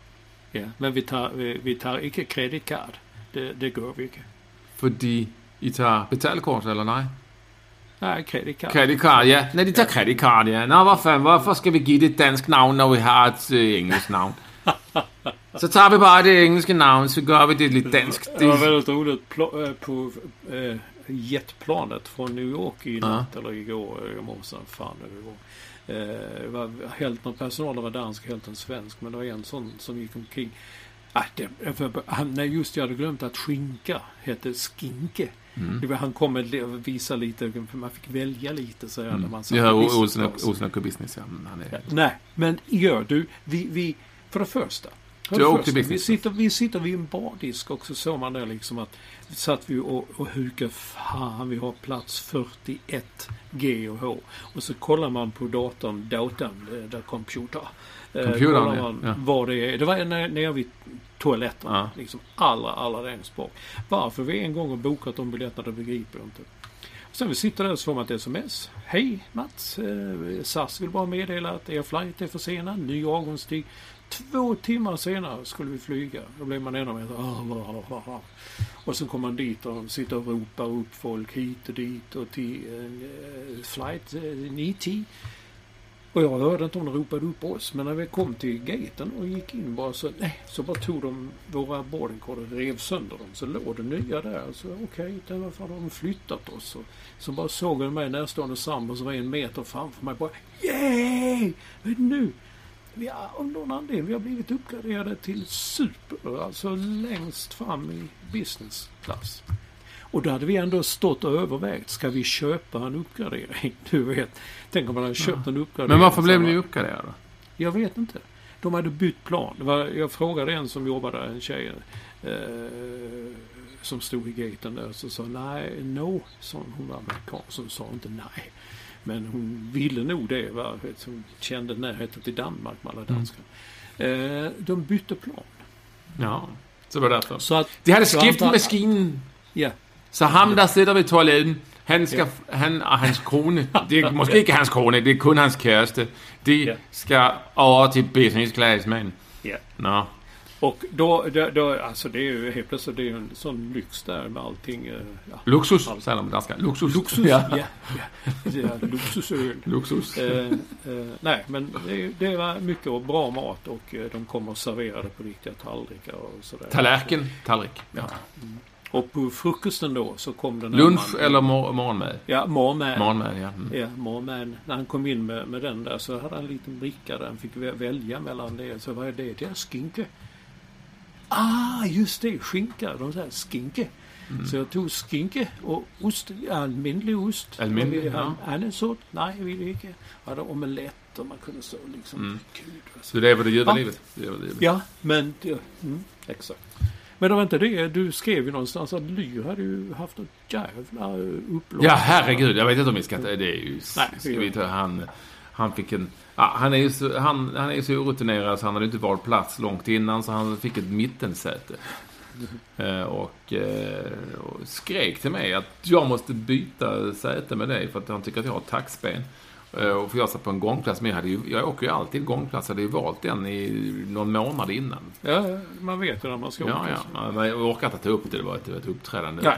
Ja, men vi tar, vi, vi tar inte kreditkort. Det, det går vi inte. Fordi I tar betalkort, eller nej? Nej, kreditkort. Kreditkort, ja. Nej, de tar ja. kreditkort, ja. Nå, vad fan, varför ska vi ge det ett danskt namn när vi har ett uh, engelsk namn? Så tar vi bara det engelska namnet så gör vi det lite danskt. Det var väldigt roligt på eh, jetplanet från New York i Ja. natt eller igår, eh, i morse, fan det var. Eh, det var hälften av personalen var dansk, hälften svensk. Men det var en sån som gick omkring. Ah, det, för, han, nej, just jag hade glömt att skinka hette skinke. Mm. Det var, han kom med visa lite, för man fick välja lite så här, när man hör på business och- och ja. Mm, Han är... Nej, men gör du. Vi, vi, för det första. För Du det åkte första, business vi, sitter, vi sitter vid en bardisk och så såg man där liksom att satt vi och, och hukade. Fan, vi har plats 41 G och H. Och så kollar man på datorn, datorn, eh, där computer. Eh, Computern, ja, man ja. vad det är. Det var nere, nere vid toaletten. Ja. Liksom allra, allra längst bak. Varför vi en gång har bokat de biljetterna, det begriper jag inte. Sen vi sitter där så får man ett sms. Hej Mats! Eh, SAS vill bara meddela att er flight är försenad. Ny avgångstid. Två timmar senare skulle vi flyga. Då blev man ännu mer så. Och så kommer man dit och sitter och ropar upp folk hit och dit och till eh, flight eh, 90. Och jag hörde inte om de ropade upp oss. Men när vi kom till gaten och gick in bara så, nej, så bara tog de våra boardingkort och rev sönder dem. Så låg det nya där. Så okej, okay, varför har de flyttat oss? Och, så bara såg jag mig närstående sambo som var en meter framför mig. Bara, Yay! det nu! Vi har, av någon anledning vi har blivit uppgraderade till super. Alltså längst fram i business class. Och då hade vi ändå stått och övervägt. Ska vi köpa en uppgradering? Du vet. Tänk om man hade köpt en uppgradering. Men varför blev ni uppgraderade? Jag vet inte. De hade bytt plan. Var, jag frågade en som jobbade, en tjej. Eh, som stod i gaten där. Så sa nej, no. Så hon var amerikan. Så hon sa inte nej. Men hon ville nog det. Va? Hon kände närheten till Danmark med alla danskar. Eh, de bytte plan. Ja, så var det därför. Så att, De hade så skiftet antar- maskinen. Ja. Så ham der sitter ved toiletten, han skal, han og hans kone, det er måske ikke hans kone, det er kun hans kæreste, de Ja. skal over til business class, men... ja. Nå. Och då, då, då, alltså det är ju helt plötsligt det är ju en sån lyx där med allting. eh, Ja. Luksus, säger de på danska. Luxus. Luxus, Ja. ja. ja. Luxusöl. Luxus. Eh, eh, nej, men det, det var mycket och bra mat och eh, de kommer och serverade på riktiga tallrikar och sådär. Tallerken, tallrik. Ja. Och på frukosten då så kom den Lunch mannen- eller mor morgonmad? Ja, morgonmad. Morgonmad, ja. Mm. Ja, morgonmad. När han kom in med, med den där så hade han en liten bricka där han fick vä- välja mellan det. Så vad är det? Det är skinka. Ah, just det. Skinka. De säger skinke. Mm. Så jag tog skinke och ost. Allmänlig ost. Almindelig, ja. Annan sort? Nej, jag ville inte. Jag hade omelett och man kunde så liksom. Mm. Gud, alltså. Lever det ljuva Ja. Ja, men... Det, mm, exakt. Men det var inte det. Du skrev ju någonstans att Lyr hade ju haft ett jävla upplopp. Ja, herregud. Jag vet inte om vi ska... Det är ju... Nej, ska vi ta, han, han fick en... Ja, han är ju så, han, han är så orutinerad så han hade inte valt plats långt innan så han fick ett mittensäte. Eh, och, eh, och skrek till mig att jag måste byta säte med dig för att han tycker att jag har taxben. Eh, och för jag satt på en gångplats, men jag, hade ju, jag åker ju alltid gångplats. Jag hade ju valt den i någon månad innan. Ja, ja, man vet ju när man ska Ja, åka. ja. Men jag orkade inte ta upp det. Det var ett, ett uppträdande. Nej,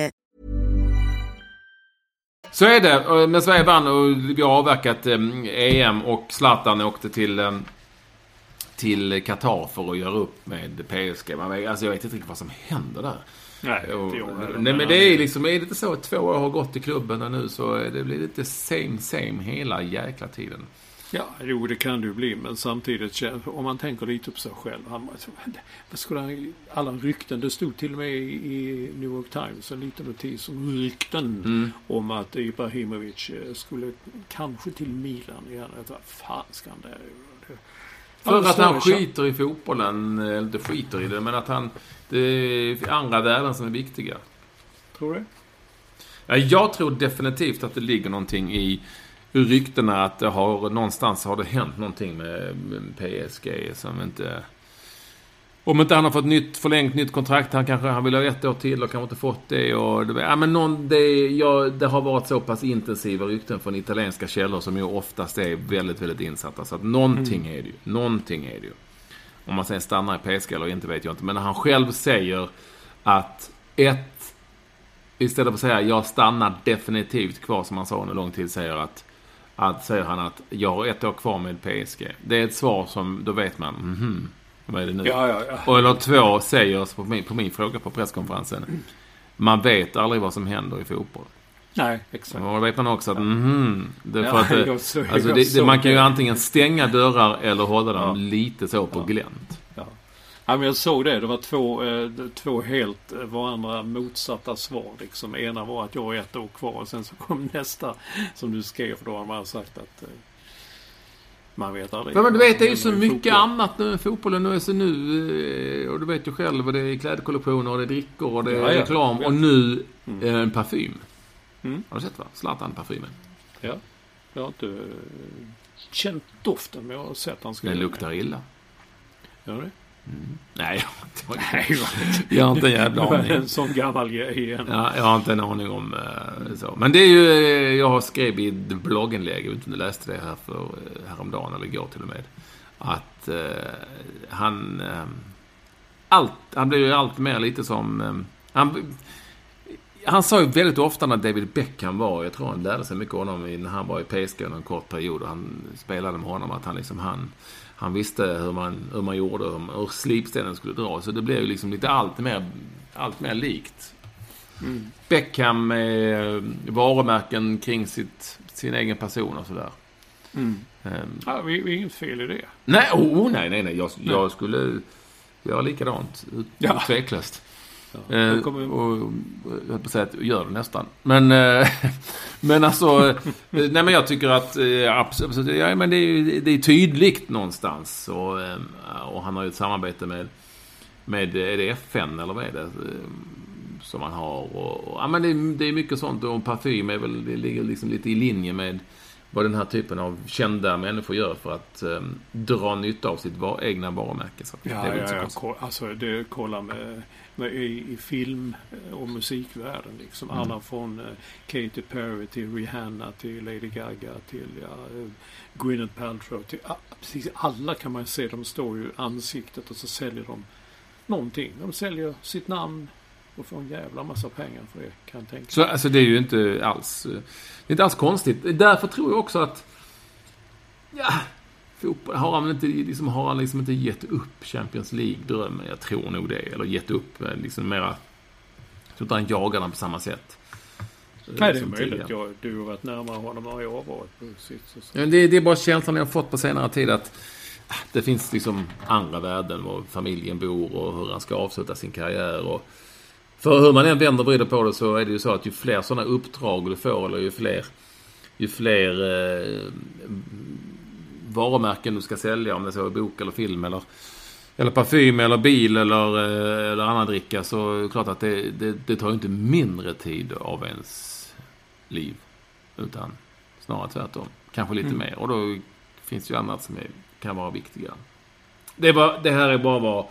Så är det. Men Sverige vann och vi har avverkat eh, EM och Zlatan åkte till, eh, till Qatar för att göra upp med PSG. Man, alltså jag vet inte riktigt vad som händer där. Nej, Och, inte jag nej men det är liksom, är det inte så att två år har gått i klubben och nu så det blir lite same same hela jäkla tiden. Ja, jo det kan det ju bli. Men samtidigt, om man tänker lite på sig själv. Han, vad skulle han, alla rykten, det stod till och med i, New York Times en liten notis om rykten Mm. om att Ibrahimovic eh, skulle kanske till Milan igen. Vad fan ska han där göra? För att han skiter i fotbollen, eller inte skiter i det, men att han... Det är andra värden som är viktiga. Tror du? Ja, jag tror definitivt att det ligger någonting i ryktena att det har, någonstans har det hänt någonting med PSG som inte... Om inte han har fått nytt, förlängt nytt kontrakt, han kanske han vill ha ett år till och kanske inte fått det. Och det, ja, men någon, det, ja, det har varit så pass intensiva rykten från italienska källor som ju oftast är väldigt, väldigt insatta. Så att någonting är det ju. Någonting är det ju. Om man sen stannar i PSG eller inte vet jag inte. Men när han själv säger att ett istället för att säga jag stannar definitivt kvar som han sa under lång tid säger att, att säger han att jag har ett år kvar med PSG. Det är ett svar som då vet man mhm, vad är det nu? Ja, ja, ja. Och eller två säger på min, på min fråga på presskonferensen. Man vet aldrig vad som händer i fotboll. Nej, exakt. Och då vet man också att mhm, det är för Ja, att det, jag så- alltså det, det, man kan ju antingen stänga dörrar eller hålla dem lite så på glänt. Ja. Men jag såg det. Det var två, eh, två helt eh, varandra motsatta svar. Liksom. Ena var att jag har ett år kvar och sen så kom nästa som du skrev. Då har man sagt att eh, man vet aldrig. Ja, men du vet, det är ju så mycket fotboll. annat nu än fotbollen. Nu är så nu, eh, och du vet ju själv, och det är klädkollektioner och det är drickor och det är Ja, ja. reklam. Och nu eh, en parfym. Mm. Har du sett va? Zlatan-parfymen. Ja. Jag har inte känt doften men jag har sett hans Den luktar illa. Gör det? Nej, jag har Nej, inte, jag har inte en jävla aning. en sån gammal grej igen. Ja, jag har inte en aning om eh, så. Men det är ju, eh, jag har skrivit i ett blogginlägg, jag vet inte om du läste det här för eh, häromdagen eller igår till och med. Att han, allt, han blir ju allt mer lite som, han, han sa ju väldigt ofta när David Beckham var, jag tror han lärde sig mycket av honom när han var i PSG under en kort period och han spelade med honom, att han liksom, han, han visste hur man, hur man gjorde, hur, hur slipstenen skulle dra. Så det blev ju liksom lite allt mer, allt mer likt. Beckham med eh, varumärken kring sitt, sin egen person och sådär. Mm. Ehm, Ja, vi, vi är inget fel i det. nej, oh, oh, nej, nej, nej. Jag, jag skulle göra likadant. Ut, Ja. Tveklöst. Ja, Eh, och, jag höll på att säga att gör det nästan. Men, eh, men alltså, eh, nej men jag tycker att eh, absolut, ja, men det är, det är tydligt någonstans. Och, och han har ju ett samarbete med, med, är det FN eller vad är det? Som han har. Och, och, ja, men det, är- det är mycket sånt. Och parfym är väl, det ligger liksom lite i linje med vad den här typen av kända människor gör för att eh, dra nytta av sitt va- egna varumärke. Så att det Ja, är ja, ja, konstigt. ko- alltså det kolla med, med i, i film och musikvärlden liksom. Mm. Alla från eh, Katy Perry till Rihanna till Lady Gaga till ja, eh, Gwyneth Paltrow. Till, ah, precis alla kan man se, de står ju ansiktet och så säljer de någonting. De säljer sitt namn och får en jävla massa pengar för det kan jag tänka Så alltså det är ju inte alls, eh, det är inte alls konstigt. Därför tror jag också att, ja, fotboll, har han inte, liksom, har han liksom inte gett upp Champions League-drömmen? Jag tror nog det. Eller gett upp, eh, liksom mera, jag tror inte han jagar den på samma sätt. Nej, det är möjligt. Jag, du har varit närmare honom än jag har varit på sitt. Ja, det, det är bara känslan jag har fått på senare tid att ah, det finns liksom andra värden var familjen bor och hur han ska avsluta sin karriär. Och för hur man än vänder och vrider på det så är det ju så att ju fler sådana uppdrag du får eller ju fler, ju fler eh, varumärken du ska sälja, om det så är bok eller film eller, eller parfym eller bil eller, eh, eller annan dricka så är det klart att det, det, det tar inte mindre tid av ens liv. Utan snarare tvärtom. Kanske lite Mm. mer. Och då finns det ju annat som är, kan vara viktigare. Det, var, det här är bara vad,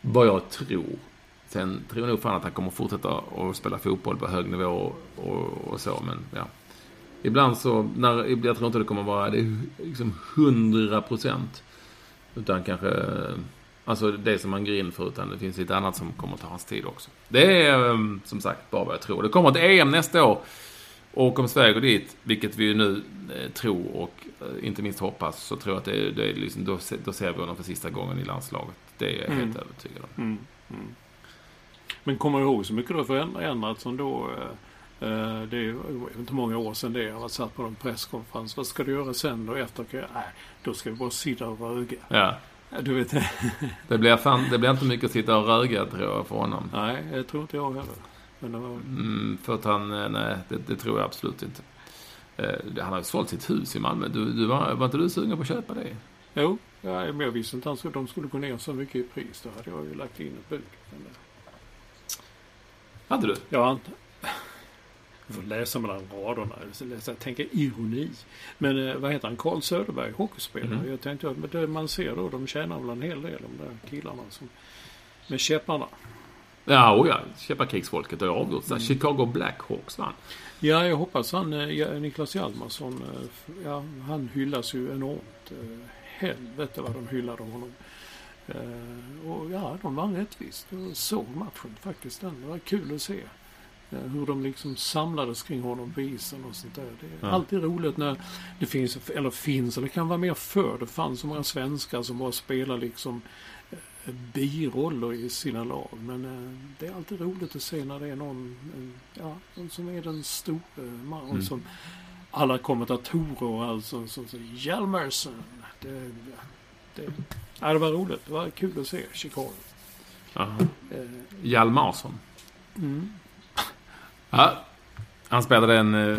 vad jag tror. Sen tror jag nog fan att han kommer fortsätta att spela fotboll på hög nivå och, och, och så. Men ja. Ibland så, när, jag tror inte det kommer vara det är liksom 100 procent. Utan kanske, alltså det som man går in för. Utan det finns lite annat som kommer ta hans tid också. Det är eh, som sagt bara vad jag tror. Det kommer ett EM nästa år. Och om Sverige går dit, vilket vi ju nu eh, tror och eh, inte minst hoppas, så tror jag att det, det är liksom, då, då ser vi honom för sista gången i landslaget. Det är jag helt Mm. övertygad om. Mm. Mm. Men kommer du ihåg så mycket du har förändrat som då? eh, Det är inte många år sedan det. Jag har satt på en presskonferens. Vad ska du göra sen då efter? Nej, då ska vi bara sitta och röga. Ja, Du vet, det blir, fan, det blir inte mycket att sitta och röga tror jag för honom. nej, jag tror inte jag heller. Men det var, Mm, för att han, eh, nej, det, det tror jag absolut inte. Eh, Han har ju sålt sitt hus i Malmö. Du, du var, var inte du sugen på att köpa det? jo, ja, men jag visste inte att de skulle gå ner så mycket i pris. Då hade jag ju lagt in ett bud. Men, eh, Hade du? Har inte... Får läsa mellan raderna. Så läsa- tänker ironi. Men eh, vad heter han? Carl Söderberg, hockeyspelare. Mhm. Jag tänkte att det man ser då, de tjänar väl en hel del, de där killarna som... Med käpparna. Ja, oh ja. Käppakrigsfolket har avgjort. Mm. Chicago Blackhawks vann. Ja, jag hoppas han, eh, ja, Niklas Hjalmarsson, eh, ja, han hyllas ju enormt. Helvete vad de hyllade honom. Och ja, de vann rättvist. Jag såg matchen faktiskt. Den. Det var kul att se. Eh, Hur de liksom samlades kring honom på isen och sånt där. Det är Ja. alltid roligt när det finns, eller finns, eller kan vara mer för. Det fanns så många svenskar som bara spelar liksom eh, biroller i sina lag. Men eh, det är alltid roligt att se när det är någon, eh, ja, någon som är den store mannen Mm. som alla kommentatorer och allt sånt som säger Hjalmarsson. Det, det, ja, det var roligt. Det var kul att se Chicago. Aha. Eh, Hjalmarsson. mm. Ja, han spelade en... Eh,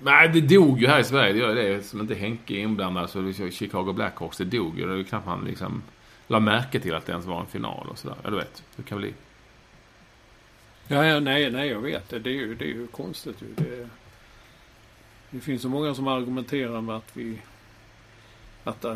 nej, det dog ju här i Sverige. Det gör det. Som inte Henke är inblandad så det Chicago Blackhawks, det dog ju. Det är knappt man liksom la märke till att det ens var en final och sådär. Ja, du vet. Det kan bli. Ja, ja, nej, nej, jag vet det. Det är ju, det är ju konstigt ju. Det, det finns så många som argumenterar med att vi... Att ja,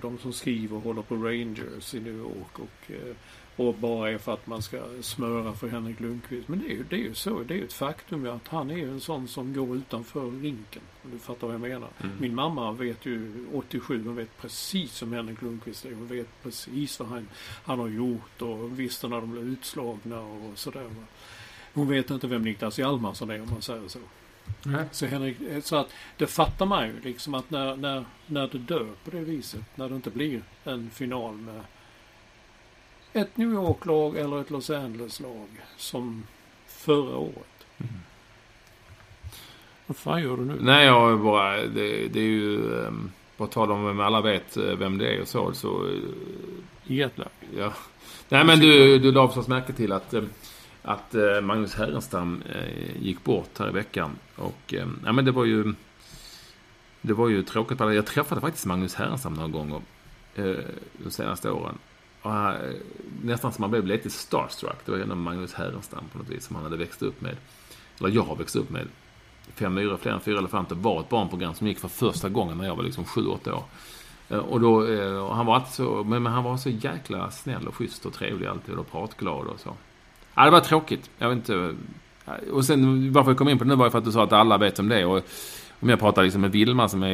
de som skriver håller på Rangers i New York och, eh, och bara är för att man ska smöra för Henrik Lundqvist. Men det är ju, det är ju så. Det är ju ett faktum ju att han är ju en sån som går utanför rinken. Du fattar vad jag menar. Mm. Min mamma vet ju 87, hon vet precis som Henrik Lundqvist är. Hon vet precis vad han, han har gjort och visste när de blev utslagna och sådär. Hon vet inte vem Niklas Hjalmarsson är om man säger så. Nej. Så, Henrik, eh, så att det fattar man ju liksom att när, när, när det dör på det viset. När det inte blir en final med ett New York-lag eller ett Los Angeles-lag som förra året. Vad fan gör du nu? Nej, jag bara... Det, det är ju... Um, på tal om vem alla vet eh, vem det är och så. så eh, Jetlag. ja. Nej, men du, du la förstås märke till att... eh, Att Magnus Härenstam gick bort här i veckan. Och eh, ja, men det var ju... Det var ju tråkigt. Jag träffade faktiskt Magnus Härenstam några gånger. De senaste åren. Och, han, nästan som man blev lite starstruck. Det var ju Magnus Härenstam på något vis. Som han hade växt upp med. Eller jag har växt upp med. Fem myror, fler än fyra elefanter var ett barnprogram som gick för första gången när jag var liksom sju, åtta år. Eh, och då, eh, och han var alltid så, men, men han var så jäkla snäll och schysst och trevlig alltid och pratglad och så. Ja, det var tråkigt. Jag vet inte. Och sen varför jag kom in på det nu var ju för att du sa att alla vet om det. Och om jag pratar liksom med Vilma som är,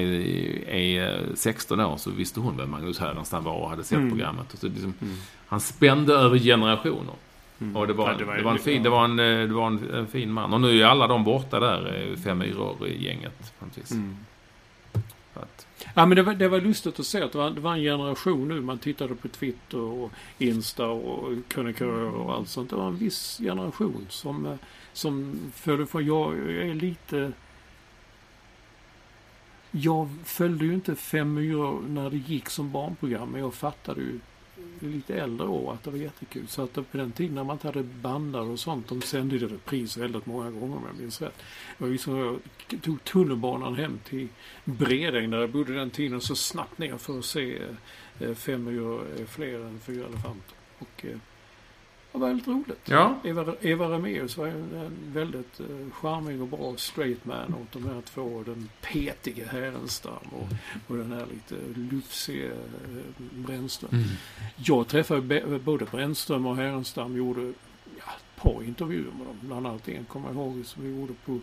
är 16 år så visste hon vem Magnus Härenstam var och hade sett Mm. programmet. Och så liksom, Han spände över generationer. Och det var, Ja, det var det ju var, en, fin, bra. det var, en, eh, det var en, en fin man. Och nu är alla de borta där, eh, fem myror i gänget. På något vis. Mm. Att, Ja, men det var, det var lustigt att se att det var, det var en generation nu. Man tittade på Twitter och Insta och krönikörer och allt sånt. Det var en viss generation som, eh, som följde för Jag är lite... Jag följde ju inte Fem myror när det gick som barnprogram, men jag fattade ju lite äldre år att det var jättekul. Så att på den tiden när man inte hade bandar och sånt, de sände det repris väldigt många gånger om jag minns rätt. Jag tog tunnelbanan hem till Bredäng där jag bodde den tiden så snabbt ner för att se eh, Fem myror är fler än fyra elefanter. Och, eh, det var väldigt roligt. Ja. Eva, Eva Remaeus var en, väldigt uh, charmig och bra straight man åt de här två. Den petige Härenstam och, och den här lite lufsige uh, Brännström. Mm. Jag träffade både Brännström och Härenstam gjorde ja, ett par intervjuer med dem. Bland annat en kommer jag ihåg som vi gjorde på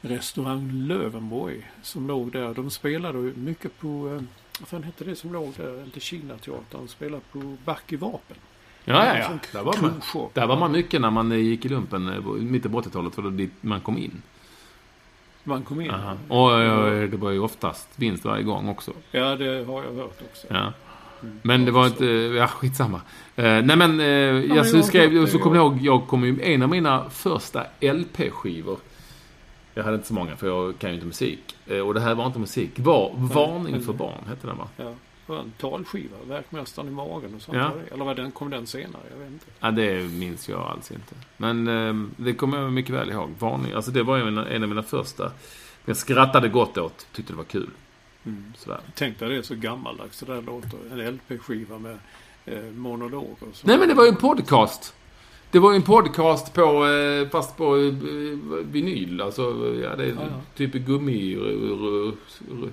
restaurang Lövenborg som låg där. De spelade mycket på, uh, vad fan hette det som låg där? Inte Kinateatern. De spelade på Back i vapen. Ja, ja, ja. Där var, man, där var man mycket när man gick i lumpen eh, mitten på 80-talet. För då dit man kom in. Man kom in. Aha. Och eh, det var ju oftast vinst varje gång också. Ja, det har jag hört också. Ja. Men det var inte, ja skitsamma. Uh, nej men, uh, jag, men så jag skrev, så kommer jag ja. ihåg, jag kommer ju, en av mina första LP-skivor. Jag hade inte så många för jag kan ju inte musik. Uh, och det här var inte musik. Var Varning för barn, hette den va? Ja. En talskiva, Verkmästaren i magen och sånt. Ja. Eller var den, kom den senare? Jag vet inte. Ja, det minns jag alls inte. Men eh, det kommer jag mycket väl ihåg. Varning. Alltså det var en, en av mina första. Jag skrattade gott åt. Tyckte det var kul. Mm. Sådär. Tänk dig det är så gammaldags det där låter. En LP-skiva med eh, monologer. och så. Nej men det var ju en podcast. Det var ju en podcast på, eh, fast på eh, vinyl. Alltså, ja, det är Ja, ja. typ gummi...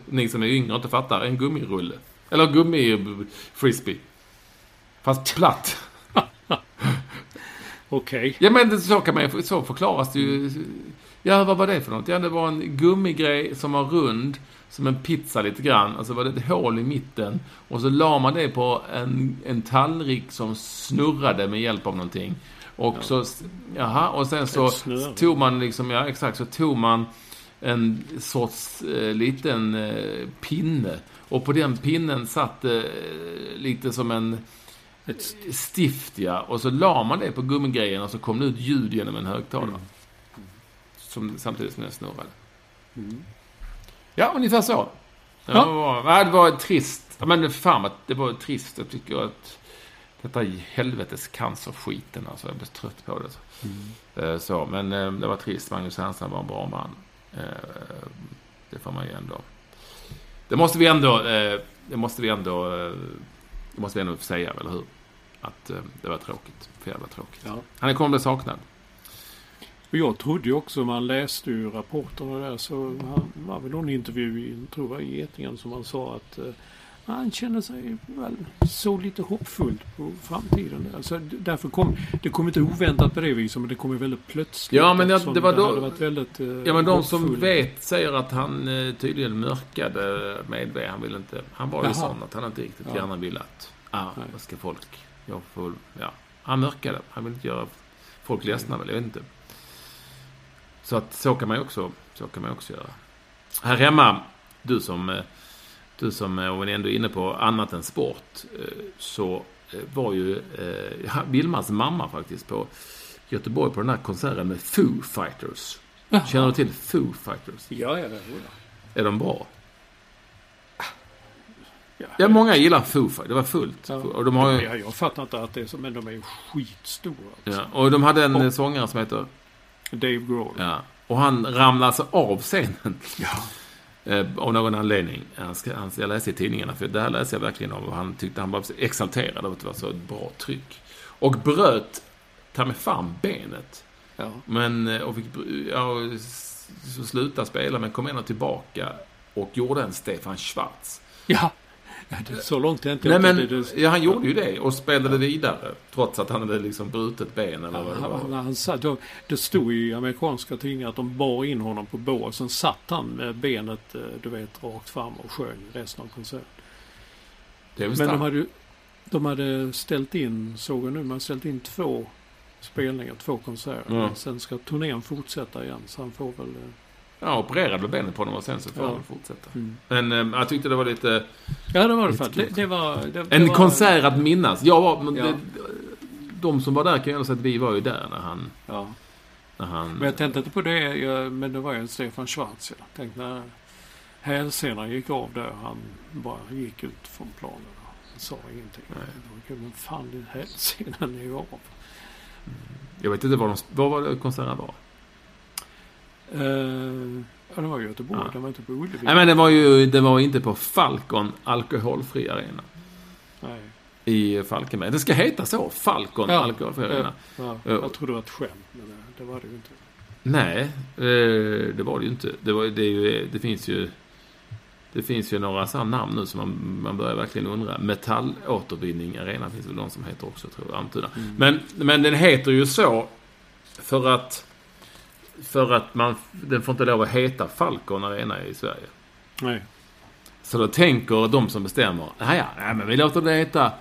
Ni som är yngre inte fattar. En gummirulle. Eller gummi-frisbee. Fast platt. Okej. Ja men det- så kan man så förklaras det ju. Ja, vad var det för något? Ja, det var en gummigrej som var rund, som en pizza lite grann. Och så var det ett hål i mitten. Och så la man det på en, en tallrik som snurrade med hjälp av någonting. Och så, jaha, och sen så tog man liksom, ja exakt, så tog man en sorts eh, liten eh, pinne. Och på den pinnen satt eh, lite som en Ett, stift, ja. Och så la man det på gummigrejen och så kom det ut ljud genom en högtalare. Mm. Som, samtidigt som den snurrade. mm. Ja, ungefär så. Ja. Det, var, det var trist. Men fan det var trist. Jag tycker att detta helvetes cancerskiten alltså. Jag blev trött på det. Mm. Eh, Så, men eh, det var trist. Magnus Härenstam var en bra man. Eh, Det får man ju ändå... Det måste vi ändå... eh, Det måste vi ändå... eh, Det måste vi ändå säga, eller hur? Att eh, det var tråkigt. För jävla tråkigt. Ja. Han kommer bli saknad. Och jag trodde ju också, man läste ju rapporterna där, så han var väl någon intervju i, jag tror var i Getingen, som han sa att han känner sig väl så lite hoppfullt på framtiden. Där. Så därför kom det kom inte oväntat på det viset, men det kom ju väldigt plötsligt. Ja, men jag- det var då- varit väldigt eh, Ja, men de som hoppfull. vet säger att han eh, tydligen mörkade medve. Han ville inte... Han var ju Jaha. sån att han inte riktigt Ja. gärna ville att... Nej. vad ska folk... Jag får... Ja. Han mörkade. Han ville inte göra folk ledsna väl, jag vet inte. Så att så kan man ju också, så kan man ju också göra. Här hemma, du som... eh, Du som, eh, om vi ändå är inne på annat än sport, eh, så eh, var ju eh, Vilmas mamma faktiskt på Göteborg på den här konserten med Foo Fighters. Känner du till Foo Fighters? Ja, ja, ja. Är de bra? ja. Ja, många gillar Foo Fighters. Det var fullt. Ja. Och de har ju... Ja, jag fattar inte att det är så, men de är ju skitstora. Alltså. Ja, och de hade en Och- eh, sångare som heter... Dave Grohl. Ja. Och han ramlade alltså av scenen. Ja. Eh, av någon anledning. Han ska, han, jag läste i tidningarna, för det här läste jag verkligen om. Och han tyckte han var exalterad av att det var så ett bra tryck. Och bröt, ta mig fan, benet. Ja. Men, eh, och fick, ja, så slutade spela, men kom ändå tillbaka. Och gjorde en Stefan Schwarz. ja. Så långt är inte Nej, men, det, ja, han gjorde ju det och spelade vidare. Trots att han hade liksom brutit ben eller vad det Han, var. när han satt, då, det stod i amerikanska tidningar att de bar in honom på bås. Sen satt han med benet, eh, du vet, rakt fram och sjöng resten av konserten. Men de hade, ju- de hade ställt in, såg jag nu, man ställt in två spelningar, två konserter. Ja. Sen ska turnén fortsätta igen, så han får väl... Ja, opererade benet på honom och sen så får Ja. han fortsätta. Mm. Men eh, jag tyckte det var lite... Ja, det var det faktiskt. Det, det var... Det, det En var, konsert att minnas. Jag var... Men Ja. det, de som var där kan ju ändå säga att vi var ju där när han... Ja. När han Men jag tänkte inte på det, jag, men det var ju en Stefan Schwarz. Jag tänkte när hälsenan gick av där, han bara gick ut från planen. Han sa ingenting. Nej. Men fan den är ju av. Jag vet inte var, de, var, var konserten var. Uh, ja, det var i Göteborg. Ja. Den var inte på Ullevi. Nej, men det var ju det var inte på Falcon Alkoholfri Arena. Nej. I Falkenberg. Det ska heta så. Falcon Ja. Alkoholfri Arena. Ja, ja, Ja. jag trodde det var ett skämt, men det, var det ju inte. Nej, eh, det var det ju inte. Det, var, det, ju, det finns ju... Det finns ju några sådana namn nu som man, man börjar verkligen undra. Metallåtervinning Arena finns väl någon som heter också, tror jag. Antyda. Men, men den heter ju så för att... För att man... Den får inte lov att heta Falcon Arena i Sverige. Nej. Så då tänker de som bestämmer, "Ja, ja, ja, men vi låter det heta,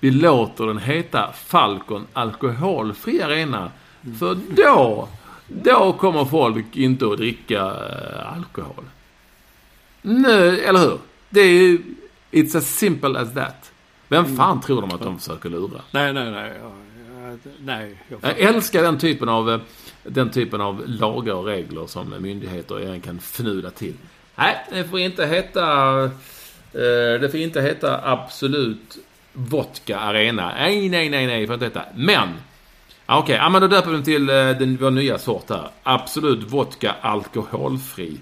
vi låter den heta Falcon Alkoholfri Arena. För då, då kommer folk inte att dricka eh, alkohol. Nej, eller hur? Det är ju, it's as simple as that. Vem fan tror de att de försöker lura? Nej, nej, nej. Nej. Jag Jag älskar den typen av, eh, den typen av lagar och regler som myndigheter egentligen kan fnula till. Nej, det får inte heta... Eh, det får inte heta Absolut Vodka Arena. Nej, nej, nej, nej, det får inte heta. Men! Ah, okej, ja, men då döper vi den till eh, den, vår nya sort här. Absolut Vodka Alkoholfri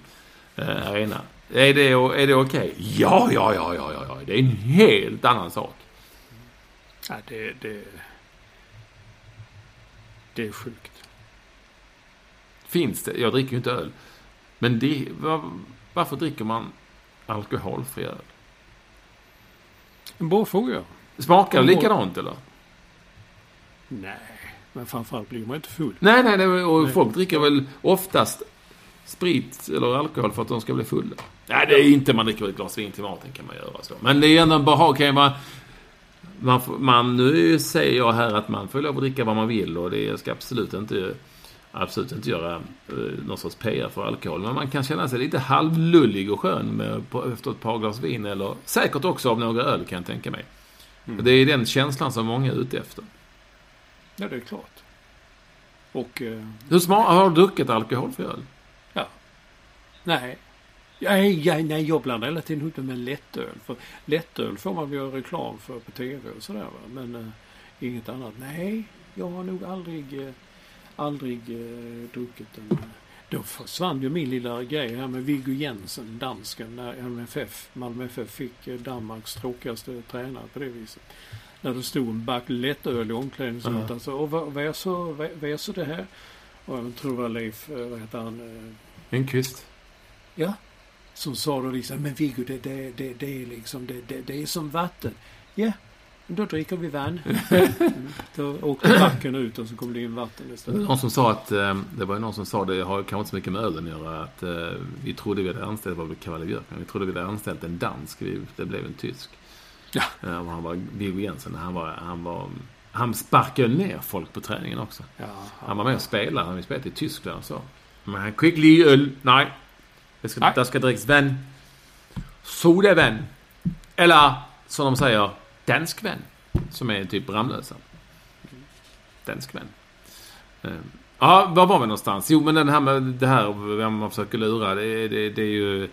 eh, Arena. Är det, är det okej? Ja, ja, ja, ja, ja, ja. Det är en helt annan sak. Ja, det, det... Det är sjukt. Finns det? Jag dricker ju inte öl. Men det, var, varför dricker man alkoholfri öl? En bra fråga. Smakar det likadant eller? Nej, men framförallt blir man inte full. Nej, nej, nej och Nej. folk dricker väl oftast sprit eller alkohol för att de ska bli fulla. Nej, det är inte man dricker ett glas vin till maten kan man göra så. Men det är ändå en behag. Kan man, man, man, nu säger jag här att man får lov att dricka vad man vill och det ska absolut inte absolut inte göra eh, någon sorts PR för alkohol. Men man kan känna sig lite halvlullig och skön med, på, efter ett par glas vin eller säkert också av några öl kan jag tänka mig. Och Det är den känslan som många är ute efter. Ja, det är klart. Och... Eh, Hur smak, har du druckit alkoholfri öl? ja. Nej. Nej, nej, nej, jag blandar hela tiden ihop det med lättöl. För lättöl får man väl göra reklam för på TV och sådär va. Men eh, inget annat. Nej, jag har nog aldrig, eh, aldrig eh, druckit eh. Då försvann ju min lilla grej här med Viggo Jensen, dansken, när MFF, Malmö FF fick eh, Danmarks tråkigaste tränare på det viset. När det stod en back lättöl i omklädningsrummet. Ja. Alltså, och vad, vad är så, vad, vad är så det här? Och jag tror det var Leif, eh, vad heter han? eh, Enqvist. Ja. Som sa då liksom, men Viggo det, det, det, det är liksom, det, det, det är som vatten. Ja, då dricker vi. Mm. Då åkte backen ut och så kom det in vatten Det istället. någon som sa att, eh, det var ju någon som sa, det har kanske inte så mycket med ölen att göra, att eh, vi trodde vi hade anställt, det var Björkman, vi trodde vi hade anställt en dansk, det blev en tysk. Ja. Eh, och han var Viggo Jensen, han var, han var, han sparkade ner folk på träningen också. Ja, Han var med och spelade, han spelat i Tyskland och så. Men han quickly öl, nej. Det ska, Nej. det ska drickas vän. Sodavän. Eller, som de säger, dansk vän. Som är typ Ramlösa. Dansk vän. Eh, Ja, var var vi någonstans? Jo, men den här med det här, vem man försöker lura, det, det, det är ju...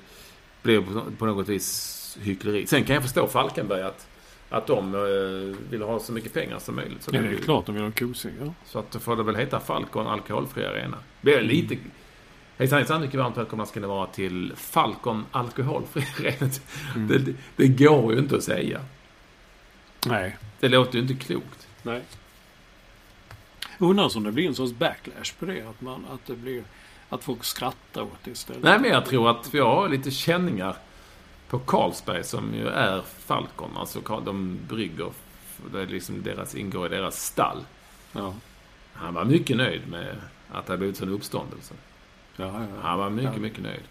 Blir på, något vis hyckleri. Sen kan jag förstå Falkenberg att, att de eh, vill ha så mycket pengar som möjligt. Så ja, det är klart de vill ha kosing. Ja. så att då får det väl heta Falcon Alkoholfri Arena. Det är lite... Hejsan hejsan, mycket varmt välkomna ska ni vara till Falcon Alkoholfri Arena. Det, det, det går ju inte att säga. Nej. Det låter ju inte klokt. Nej. Undrar om det blir en sorts backlash på det. Att, man, att det blir... Att folk skrattar åt det istället. Nej, men jag tror att vi har lite känningar på Carlsberg som ju är Falcon. Alltså de brygger, det är liksom deras, ingår i deras stall. Ja. Han var mycket nöjd med att det hade blivit sån uppståndelse. Ja, ja. Han var mycket, mycket nöjd.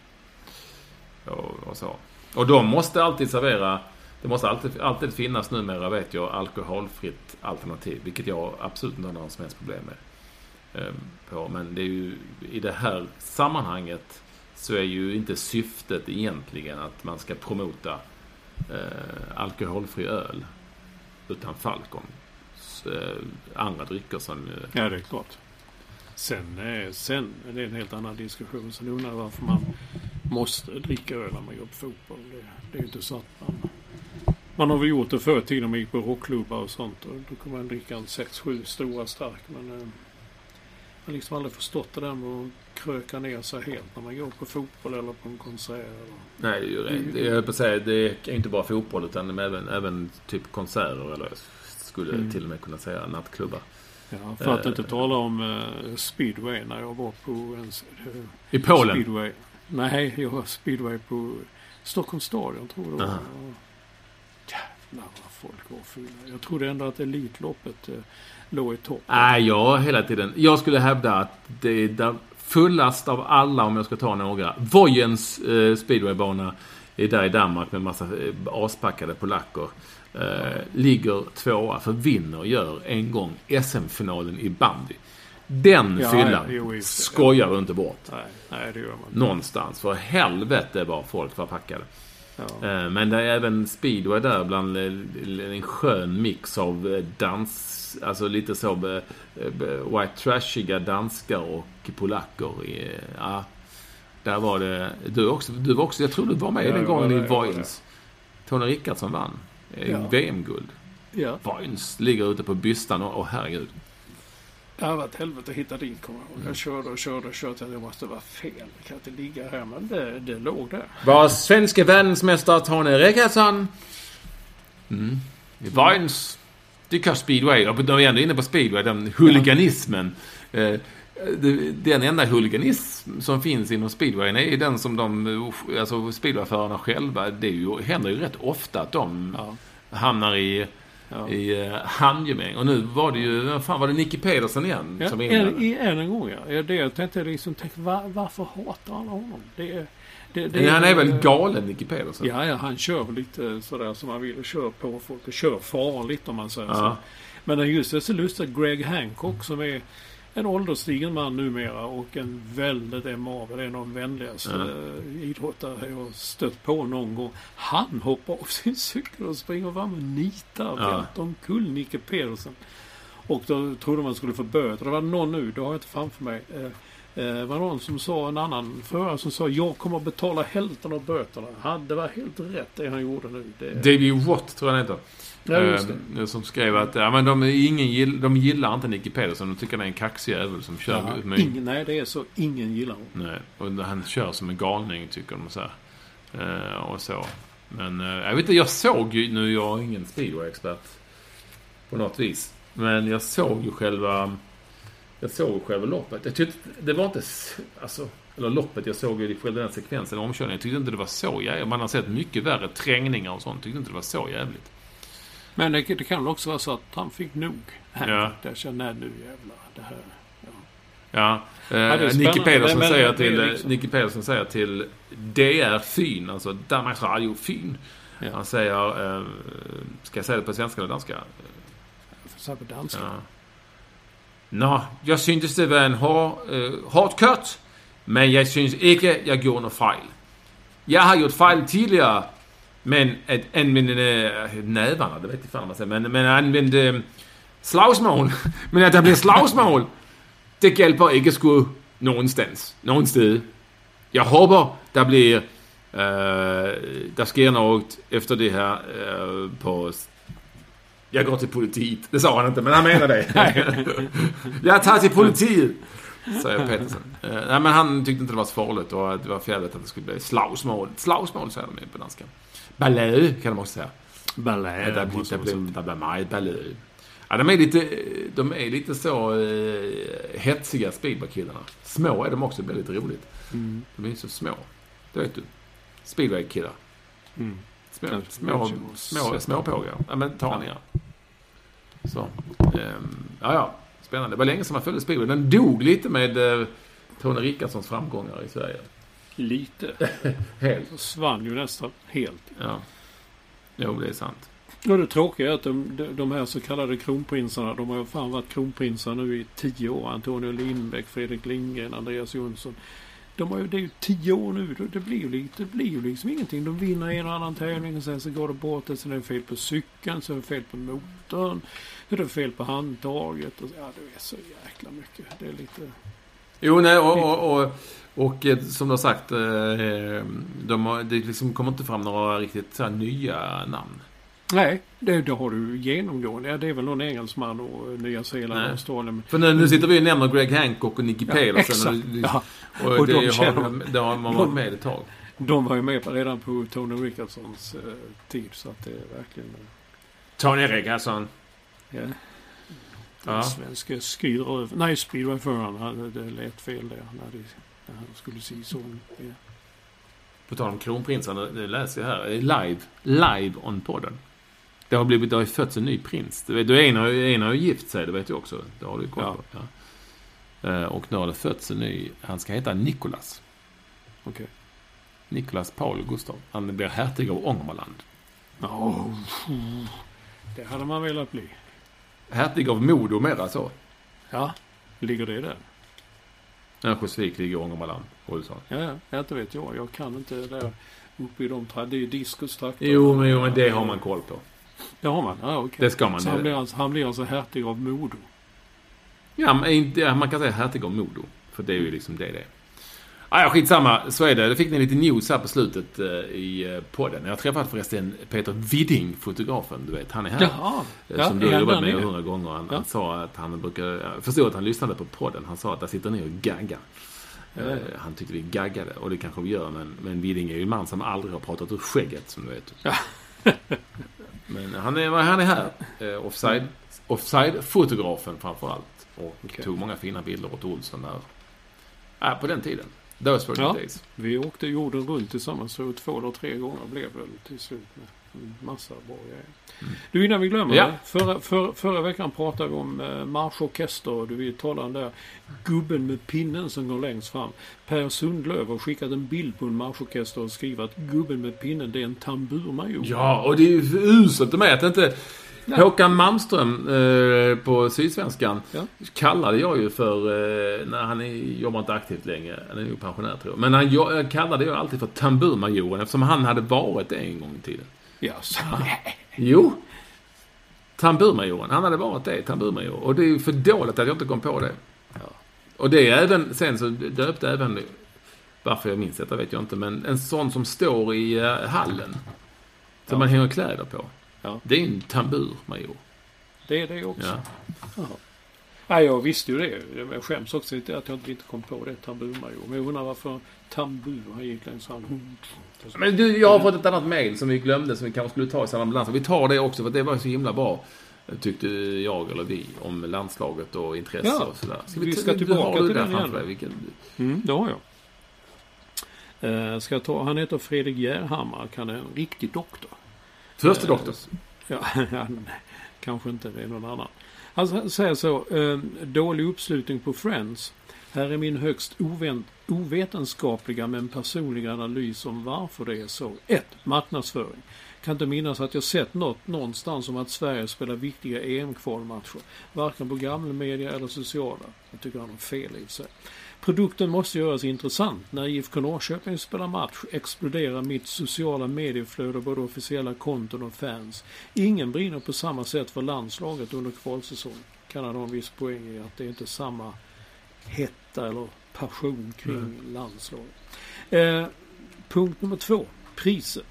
Och, och så. Och de måste alltid servera, det måste alltid, alltid finnas numera, vet jag, alkoholfritt alternativ. Vilket jag absolut inte har några som helst problem med. Ehm, på. Men det är ju, i det här sammanhanget så är ju inte syftet egentligen att man ska promota eh, alkoholfri öl. Utan Falcon. Eh, andra drycker som... Eh, Ja, det är klart. Sen, eh, sen är det en helt annan diskussion. Sen undrar jag varför man måste dricka öl när man går på fotboll. Det, det är ju inte så att man man har väl gjort det förr i tiden man gick på rockklubbar och sånt. Och då kunde man dricka en 6-7 stora stark. Men eh, jag har liksom aldrig förstått det där med att kröka ner sig helt när man går på fotboll eller på en konsert. Eller. Nej, det är ju rätt. Jag höll på att säga, det är inte bara fotboll utan även, även typ konserter eller skulle Mm. till och med kunna säga nattklubbar. Ja, för att Eh. inte tala om eh, speedway när jag var på en I Polen? Speedway. Nej, jag var speedway på Stockholms stadion tror jag det var. Aha. Vad folk var fulla. Jag trodde ändå att Elitloppet eh, låg i topp. Nej, jag hela tiden. Jag skulle hävda att det är där fullast av alla, om jag ska ta några. Vojens eh, speedwaybana är där i Danmark med massa eh, aspackade polacker. Eh, ligger tvåa, för vinner gör en gång SM-finalen i bandy. Den Ja, fyllan jo, skojar du inte bort. Nej, nej, det gör man inte. Någonstans. För helvete vad folk var packade. Ja. Eh, Men det är även speedway där bland eh, en skön mix av eh, dans, alltså lite så white trashiga danskar och polacker. Ja, där var det, du också, du var också, jag tror du var med Ja, den gången i Vojens. Tony Rickardsson vann. Ja. VM-guld. Ja. Vojens ligger ute på bystan och, och herregud. Det har varit helvete att hitta dit kommer jag. Jag körde och körde och körde. Det måste vara fel. Det kan inte ligga här. Men det, det låg där. Var svenske världsmästare Tony Rickardsson. Mm. I Vojens. Dyker speedway. Och de är ändå inne på speedway. Den huliganismen. Eh, det- Den enda huliganism som finns inom speedwayen är den som de, alltså speedwayförarna själva, det är ju, händer ju rätt ofta att de Ja. hamnar i, Ja. i uh, handgemäng. Och nu var det ju, fan var det Nicky Pedersen igen? Ja, som var än, en gång ja. det jag tänkte liksom, tänk, var, varför hatar alla honom? Det, det, det, han är väl galen, Nicky Pedersen? Ja, ja, han kör lite sådär som han vill och kör på folk och kör farligt om man säger Ja. så. Men just det är så lustigt Greg Hancock som är en ålderstigen man numera och en väldigt emavel, en av de vänligaste eh, idrottare jag stött på någon gång. Han hoppar av sin cykel och springer fram och nitar Ja. välter omkull Nicke Pedersen. Och då trodde man skulle få böter. Det var någon nu, det har jag inte framför mig. Eh, eh, Det var någon som sa, en annan förare som sa jag kommer att betala hälften av böterna. Han, det var helt rätt det han gjorde nu. Det, David Watt tror jag han heter. Ja, just Eh, Som skrev att ja, men de, ingen gill, de gillar inte Nicky Pedersen. De tycker han är en kaxig jävel som kör ja, med... ingen, nej, det är så. Ingen gillar honom. Nej, och han kör som en galning tycker de så här. Eh, och så. Men eh, jag vet inte, jag såg ju, nu är jag ingen speedway-expert på något vis. Men jag såg ju själva, jag såg själva loppet. Jag tyckte, det var inte, alltså, eller loppet, jag såg ju själva den sekvensen, omkörningen. Jag tyckte inte det var så jävligt. Man har sett mycket värre trängningar och sånt. Tyckte inte det var så jävligt. Men det, det kan väl också vara så att han fick nog. Ja. Jag känner, nu jävlar. Det här. Ja, det är eh, Nicky spännande. Pedersen Men- säger men det är till, eh, liksom- Nicky Pedersen säger till DR Fyn, alltså Danmarks Radio Fyn. Ja. Han säger, eh, ska jag säga det på svenska eller danska? För så här på danska. Ja. Nå, jag syntes det var en hård, eh, hårdt kørt, men jeg synes ikke, jeg gjorde noget fejl. Jeg har gjort fejl tidligere, men at anvende øh, nadvander, det vet fan man säger, men, men at anvende øh, slagsmål, men at der bliver slagsmål, det hjælper ikke sgu någonstans, sted. Jeg håber, der bliver, øh, der sker noget efter det her øh, på jag går till politiet. Det sa han inte, men han menar det. jag tar till politiet. Säger Pettersson. Uh, nej, men han tyckte inte det var så farligt och att det var fjället att det skulle bli slagsmål. Slagsmål säger de på danska. Ballade kan de också säga. Blir meget ballade. Ja, de är lite, de är lite så uh, hetsiga speedwaykillarna. Små är de också, det blir lite roligt. Mm. De är så små. Det vet du. Speedwaykillar. Mm. Små, små, små, småpågar. Ja, men taningar. Så. Ehm, ja, ja. Spännande. Det var länge sedan man följde speedway. Den dog lite med eh, Tony Rickardssons framgångar i Sverige. Lite. Helt. Försvann ju nästan helt. Ja. Jo, det är sant. Och det tråkiga är att de, de- här så kallade kronprinsarna, de har ju fan varit kronprinsar nu i tio år. Antonio Lindbäck, Fredrik Lindgren, Andreas Jonsson. De har ju, det är ju tio år nu. Det- blir ju, lite, det blir ju liksom ingenting. De vinner en och annan tävling och sen så går det bort. Sen är det fel på cykeln, så är det fel på motorn. Så är det fel på handtaget. Och, ja, det är så jäkla mycket. Det är lite... Jo, nej, och, och, och, och eh, som du har sagt, eh, de har, det liksom kommer inte fram några riktigt så här nya namn. Nej, det, det har du genomgående. Ja, det är väl någon engelsman och eh, Nya Zeeland och. Australien. För nu, nu sitter vi och nämner Greg Hancock och Nicky Ja, Pedersen. exakt. Och, Ja. och, Och det, de har, det har man varit med ett tag. De var ju med på redan på Tony Rickardsons eh, tid så att det är verkligen... eh, Tony Rickardsson. Ja. Ja. Den svenska skidröv... Nej, speedwayföraren. Det lät fel där när, det, när han skulle så. Ja. På tal om kronprinsen, det läser jag här. Live. Live on podden. Det har, blivit, det har fötts en ny prins. Du vet, du, en, har, en har ju gift sig, det vet du också. Det har du ju koll Ja. på. Ja. Eh, Och nu har det fötts en ny. Han ska heta Nikolas. Okej. Nikolas Paul Gustav. Han blir hertig av Ångermanland. Ja, det hade man velat bli. Hertig av Modo mera så. Ja, ligger det där? Örnsköldsvik ligger i Ångermanland. Olsson. Ja, ja, inte vet jag. Jag kan inte det där uppe i de tra- Det är ju diskustrakter. Jo, men, jo, men det har man koll på. Det har man? Ja, okej. Det ska man. Så han blir, alltså, han blir alltså hertig av Modo? Ja, man kan säga hertig av Modo. För det är ju liksom det det är. Ah, ja, skitsamma. Så är det. Det fick ni lite news här på slutet eh, i eh, podden. Jag har träffat förresten Peter Widding, fotografen. Du vet, han är här. Jaha. Eh, som du har jobbat med hundra gånger. Han, Ja. han sa att han brukar... Jag förstod att han lyssnade på podden. Han sa att där sitter ni och gaggar. Ja. Han tyckte vi gaggade. Och det kanske vi gör. Men, men Widding är ju en man som aldrig har pratat ur skägget, som du vet. Ja. men han är, han är här. Eh, offside. Offside-fotografen framför allt. Och Okej. tog många fina bilder åt Olsson där. Äh, på den tiden. Those were the Ja. days. Vi åkte jorden runt tillsammans så två eller tre gånger blev det till slut med massa bra grejer. Du, innan vi glömmer Ja. det. Förra, för, förra veckan pratade vi om eh, marschorkester. Du, vi talade om där gubben med pinnen som går längst fram. Per Sundlöv har skickat en bild på en marschorkester och skrivit att gubben med pinnen det är en tamburmajor. Ja, och det är ju uselt med att inte... Håkan Malmström eh, på Sydsvenskan Ja. kallade jag ju för, eh, när han är, jobbar inte aktivt längre, han är ju pensionär tror jag. Men han jag, kallade jag alltid för tamburmajoren eftersom han hade varit det en gång i tiden. Ja, så, Jo! Tamburmajoren, han hade varit det, tamburmajor. Och det är ju för dåligt att jag inte kom på det. Och det är även, sen så döpte även, varför jag minns detta vet jag inte, men en sån som står i eh, hallen. Som man hänger kläder på. Ja. Det är en tamburmajor. det är det också. Ja. Ja, jag visste ju det. Jag skäms också lite att jag inte kom på det. Tamburmajor. Men jag undrar varför tambur han gick längs fram. Men du, jag har fått ett annat mail som vi glömde som vi kanske skulle ta i samband med landslaget. Vi tar det också för det var så himla bra. Tyckte jag eller vi om landslaget och intresse Ja, och sådär. vi ska du- tillbaka har du till den igen. dig? Vilken, Mm, det har jag. Eh, ska jag ta, han heter Fredrik Järhammar. Han är en riktig doktor. Förste doktor. Ja, han, kanske inte, det är någon annan. Han säger så. Ehm, dålig uppslutning på Friends. Här är min högst ovetenskapliga men personliga analys om varför det är så. 1. Marknadsföring. Kan inte minnas att jag sett något någonstans om att Sverige spelar viktiga EM-kvalmatcher. Varken på gamla media eller sociala. Jag tycker han har fel i och för sig. Produkten måste göras intressant. När IFK Norrköping spelar match exploderar mitt sociala medieflöde både officiella konton och fans. Ingen brinner på samma sätt för landslaget under kvalsäsong. Kan han ha en viss poäng i att det är inte samma hetta eller passion kring landslaget. Eh, punkt nummer två. Priset.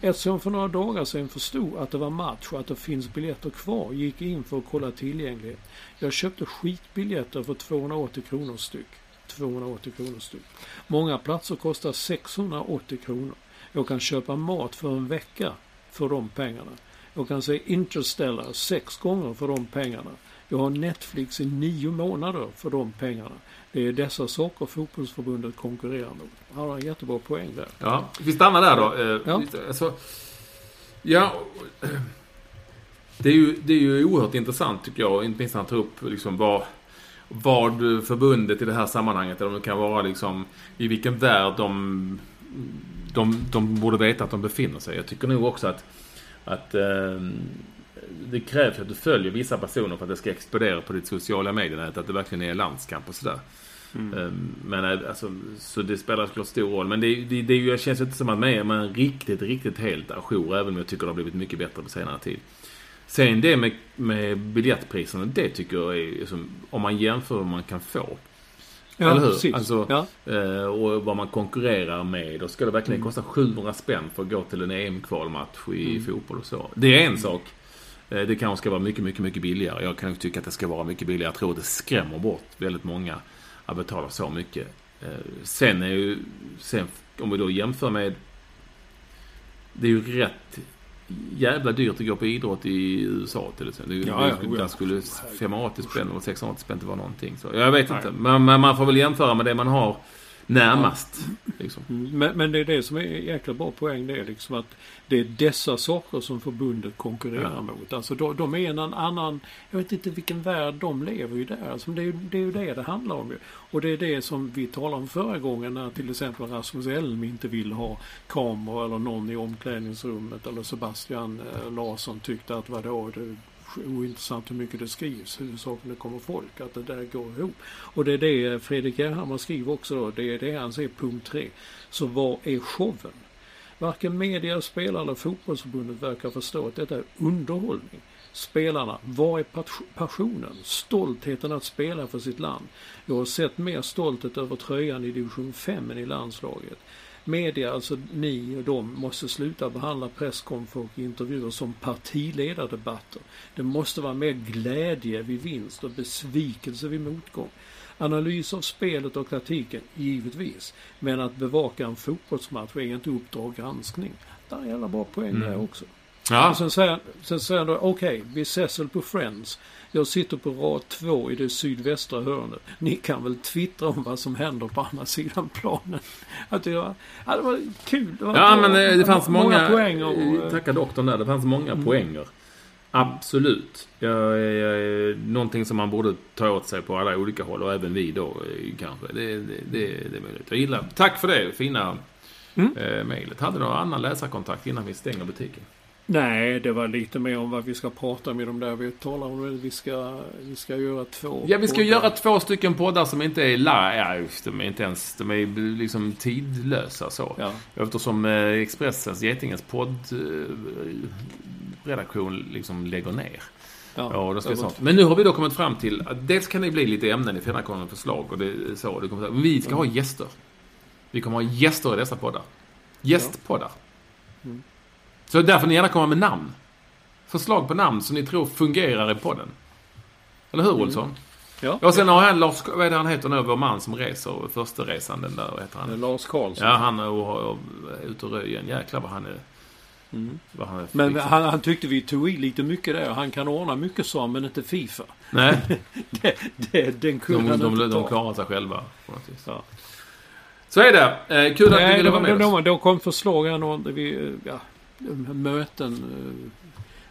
Eftersom för några dagar sedan förstod att det var match och att det finns biljetter kvar gick jag in för att kolla tillgänglighet. Jag köpte skitbiljetter för 280 kronor styck. 280 kronor styck. Många platser kostar 680 kronor. Jag kan köpa mat för en vecka för de pengarna. Jag kan se Interstellar sex gånger för de pengarna. Jag har Netflix i nio månader för de pengarna. Det är dessa saker fotbollsförbundet konkurrerar mot. Han har en jättebra poäng där. Ja, vi stannar där då. Eh, Ja. Alltså, ja, eh, det är, ju, det är ju oerhört intressant tycker jag. Inte minst när han tar upp liksom vad, vad förbundet i det här sammanhanget, eller om det kan vara liksom i vilken värld de, de, de borde veta att de befinner sig. Jag tycker nog också att, att eh, det krävs att du följer vissa personer för att det ska explodera på ditt sociala medienät. Att det verkligen är landskamp och sådär. Ehm, Men eh, alltså, så det spelar såklart stor roll. Men det, det, det, är känns inte som att man är man riktigt, riktigt helt ajour. Även om jag tycker det har blivit mycket bättre på senare tid. Sen det med, med biljettpriserna, det tycker jag är, liksom, om man jämför vad man kan få. Ja, Eller hur? precis. Alltså, Ja. eh, och vad man konkurrerar med. Då ska det verkligen Mm. kosta 700 spänn för att gå till en EM-kvalmatch i Mm. fotboll och så. Det är en sak. Eh, Det kanske ska vara mycket, mycket, mycket billigare. Jag kan ju tycka att det ska vara mycket billigare. Jag tror att det skrämmer bort väldigt många att betala så mycket. Eh, Sen är ju, sen om vi då jämför med det är ju rätt jävla dyrt att gå på idrott i USA till exempel. Det, Ja, ja, ja. där skulle 580 spänn eller 680 spänn inte vara någonting. Så jag vet Nej. inte. Men, men man får väl jämföra med det man har närmast. Liksom. Men, men det är det som är jäkla bra poäng. Det är liksom att det är dessa saker som förbundet konkurrerar Ja. mot. Alltså de, de är en annan, jag vet inte vilken värld de lever i där. Alltså det, är, det är ju det det handlar om. Och det är det som vi talade om förra gången när till exempel Rasmus Elm inte vill ha kameror eller någon i omklädningsrummet. Eller Sebastian eh, Larsson tyckte att vadå, det ointressant hur mycket det skrivs. Huvudsaken det kommer folk. Att det där går ihop. Och det är det eh, Fredrik Gerhammar skriver också då. Det är det han säger punkt tre. Så vad är showen? Varken media, spelare eller fotbollsförbundet verkar förstå att detta är underhållning. Spelarna, vad är passionen? Stoltheten att spela för sitt land. Jag har sett mer stolthet över tröjan i division 5 än i landslaget. Media, alltså ni och de, måste sluta behandla presskonfer och intervjuer som partiledardebatter. Det måste vara mer glädje vid vinst och besvikelse vid motgång. Analys av spelet och taktiken, givetvis. Men att bevaka en fotbollsmatch är inte uppdrag granskning. Det är jävla bra poäng där också. Ja, Och sen säger, sen säger han då, okej, vi ses väl på Friends. Jag sitter på rad två i det sydvästra hörnet. Ni kan väl twittra om vad som händer på andra sidan planen. Att det, var, ja, det var kul. Det var ja men eh, det fanns många... poäng. Och, eh, Tacka doktorn där. Det fanns många poänger. Absolut. Jag, jag, någonting som man borde ta åt sig på alla olika håll och även vi då eh, kanske. Det, det, det, det är möjligt. Jag gillar Tack för det fina Mm. eh, mejlet. Hade du någon annan läsarkontakt innan vi stänger butiken? Nej, det var lite mer om vad vi ska prata om i de där. Vi talar om att vi ska, vi ska göra två. Ja, vi ska poddar. göra två stycken poddar som inte är live. Ja, de är inte ens... De är liksom tidlösa så. Ja. Eftersom eh, Expressens, Getingens poddredaktion liksom lägger ner. Ja, Ja, då ska. Men nu har vi då kommit fram till att dels kan det bli lite ämnen i med förslag och det så. Det kommer, vi ska ha gäster. Vi kommer ha gäster i dessa poddar. Gästpoddar. Mm. Så därför får ni gärna komma med namn. Förslag på namn som ni tror fungerar i podden. Eller hur, Olsson? Mm. Ja. Och sen har han Lars, vad är det han heter nu, vår man som reser, första resan den där, heter han? Lars Karlsson. Ja, han är och, och, ute och röjer. Jäklar vad han är... Vad han är Mm. Men liksom- han, han tyckte vi tog i lite mycket där. Han kan ordna mycket så men inte Fifa. Nej, Det, det, den kunde de, han de, inte de, ta. klarar sig själva. Ja. Så är det. Eh, kul att du Nej, ville vara med då, oss. då, då kom förslag här vi, eh, ja, möten, eh,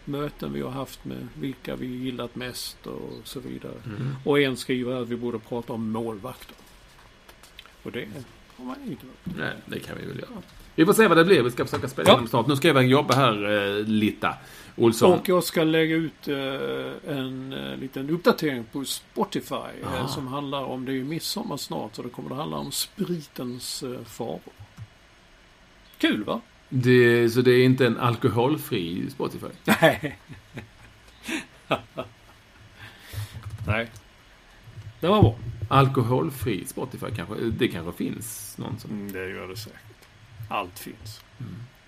möten vi har haft med vilka vi gillat mest och så vidare. Mm. Och en skriver att vi borde prata om målvakter. Och det har man inte Nej, det kan vi väl göra. Vi får se vad det blir. Vi ska försöka spela Ja. snart. Nu ska jag jobba här eh, lite. Olsson. Och jag ska lägga ut eh, en eh, liten uppdatering på Spotify eh, som handlar om, det är ju midsommar snart, så det kommer att handla om spritens eh, faror. Kul va? Det, så det är inte en alkoholfri Spotify? Nej. Nej. Det var bra. Alkoholfri Spotify kanske? Det kanske finns någon som... Mm, det gör det säkert. Allt finns.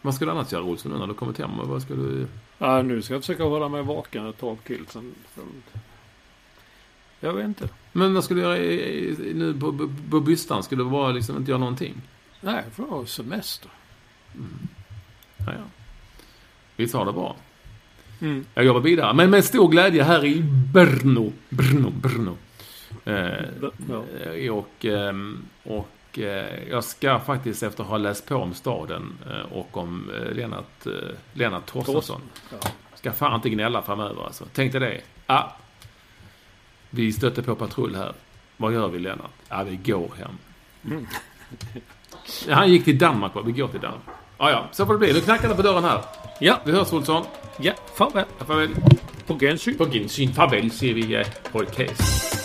Vad ska du annars göra Olsson nu när du kommit hem? Vad ska du... Ja, nu ska jag försöka hålla mig vaken ett tag till. Sen, jag vet inte. Men vad ska du göra i, i, nu på, på, på bystan? Ska du bara liksom inte göra någonting? Nej, för jag har semester. Ja, ja. Vi tar det bra. Mm. Jag jobbar vidare. Men med stor glädje här i Brno. Brno, Brno. Eh, och, ehm, och eh, jag ska faktiskt efter att ha läst på om staden eh, och om eh, Lennart, Lennart Torstensson. Ska fan inte gnälla framöver alltså. Tänk dig det. Ah, vi stötte på patrull här. Vad gör vi Lennart? Ja, vi går hem. Mm. Han gick till Danmark va? Vi går till Danmark. Ja, ja, så får det bli. Nu knackar det på dörren här. Ja, Vi hörs Olsson. ja, farväl. Farväl. På gensyn. På gensyn. Farväl säger vi eh, podcast.